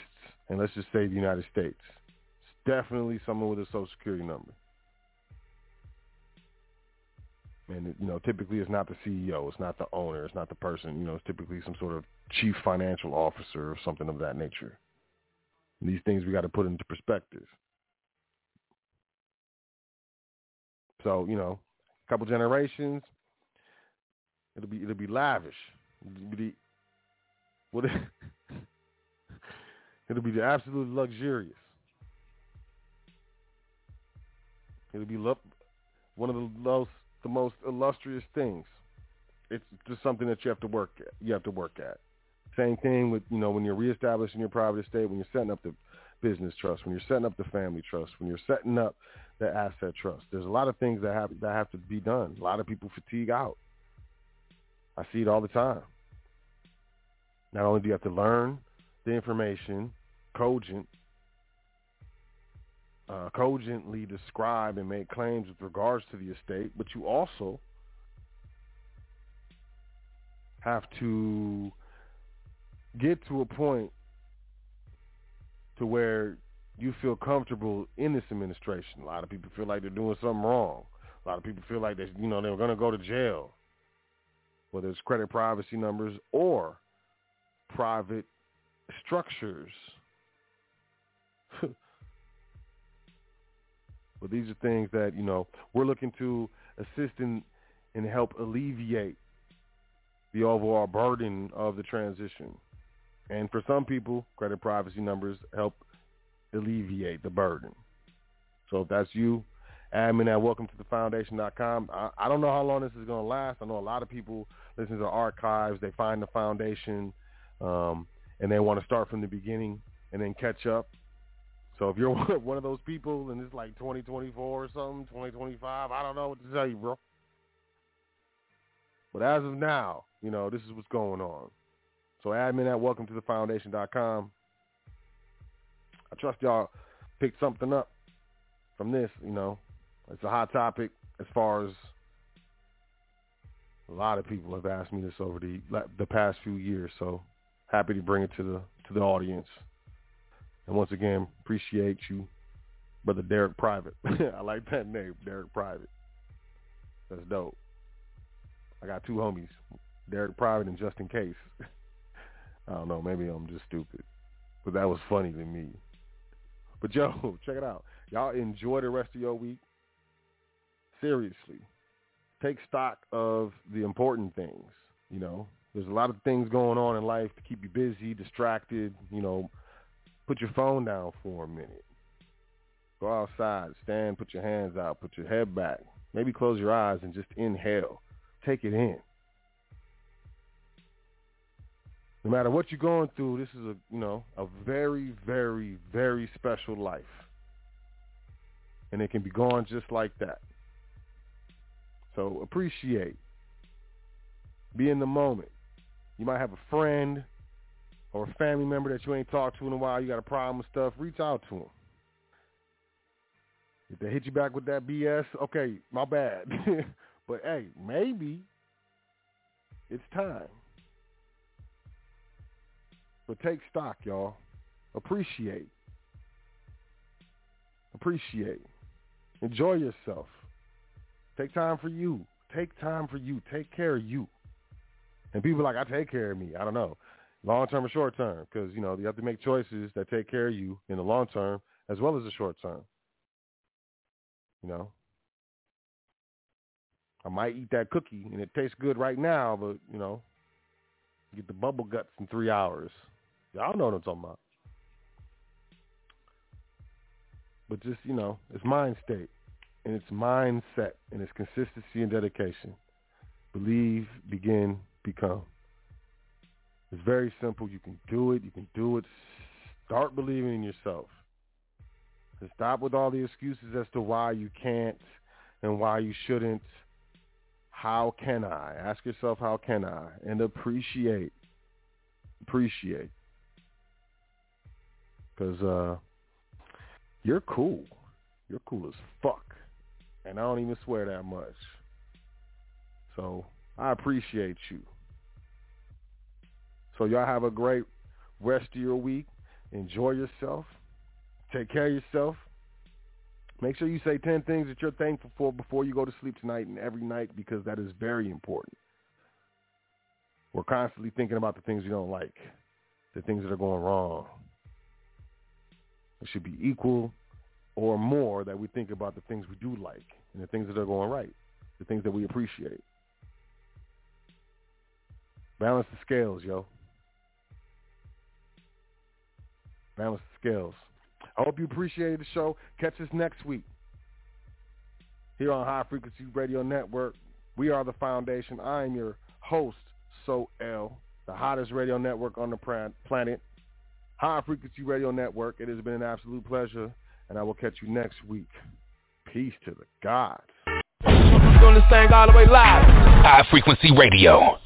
And let's just say the United States. It's definitely someone with a social security number. And you know, typically it's not the CEO, it's not the owner, it's not the person. You know, it's typically some sort of chief financial officer or something of that nature. And these things we got to put into perspective. So you know, a couple generations, it'll be it'll be lavish. It'll be what it'll be the luxurious. It'll be one of the most the most illustrious things. It's just something that you have to work at. You have to work at. Same thing with you know when you're reestablishing your private estate, when you're setting up the business trust, when you're setting up the family trust, when you're setting up the asset trust. There's a lot of things that have that have to be done. A lot of people fatigue out. I see it all the time. Not only do you have to learn the information, cogent, uh, cogently describe and make claims with regards to the estate, but you also have to get to a point to where you feel comfortable in this administration. A lot of people feel like they're doing something wrong. A lot of people feel like they, you know, they're going to go to jail, whether it's credit privacy numbers or private structures. But these are things that, you know, we're looking to assist in and help alleviate the overall burden of the transition. And for some people, credit privacy numbers help alleviate the burden. So if that's you, admin at welcome to the foundation.com. I, I don't know how long this is going to last. I know a lot of people listen to archives. They find the foundation um, and they want to start from the beginning and then catch up. So if you're one of those people and it's like 2024 or something, 2025, I don't know what to tell you, bro. But as of now, you know, this is what's going on. So admin at welcome to the foundation.com. I trust y'all picked something up from this, you know. It's a hot topic as far as a lot of people have asked me this over the the past few years, so happy to bring it to the to the audience. And once again, appreciate you, brother Derick Private. I like that name, Derick Private. That's dope. I got two homies, Derick Private and Just in Case. I don't know, maybe I'm just stupid, but that was funny to me. But yo, check it out. Y'all enjoy the rest of your week. Seriously, take stock of the important things. You know, there's a lot of things going on in life to keep you busy, distracted. You know, put your phone down for a minute. Go outside, stand, put your hands out, put your head back. Maybe close your eyes and just inhale. Take it in. No matter what you're going through, this is a you know a very, very, very special life, and it can be gone just like that. So appreciate. Be in the moment. You might have a friend or a family member that you ain't talked to in a while. You got a problem with stuff. Reach out to them. If they hit you back with that BS, okay, my bad. but hey, maybe it's time. But take stock, y'all. Appreciate. Appreciate. Enjoy yourself. Take time for you. Take time for you. Take care of you. And people like, I take care of me. I don't know. Long term or short term. Because, you know, you have to make choices that take care of you in the long term as well as the short term. You know? I might eat that cookie and it tastes good right now, but, you know, get the bubble guts in three hours. Y'all know what I'm talking about. But just, you know, it's mind state and it's mindset and it's consistency and dedication. Believe, begin, become. It's very simple. You can do it. You can do it. Start believing in yourself. And stop with all the excuses as to why you can't and why you shouldn't. How can I? Ask yourself, how can I? And appreciate. Appreciate. Because uh, you're cool. You're cool as fuck. And I don't even swear that much. So I appreciate you. So y'all have a great rest of your week. Enjoy yourself. Take care of yourself. Make sure you say 10 things that you're thankful for before you go to sleep tonight and every night because that is very important. We're constantly thinking about the things we don't like, the things that are going wrong. It should be equal or more that we think about the things we do like and the things that are going right, the things that we appreciate. Balance the scales, yo. Balance scales. I hope you appreciated the show. Catch us next week here on High Frequency Radio Network. We are the foundation. I am your host, Sot El, the hottest radio network on the planet. High Frequency Radio Network. It has been an absolute pleasure, and I will catch you next week. Peace to the gods. Doing this thing all the way live. High Frequency Radio.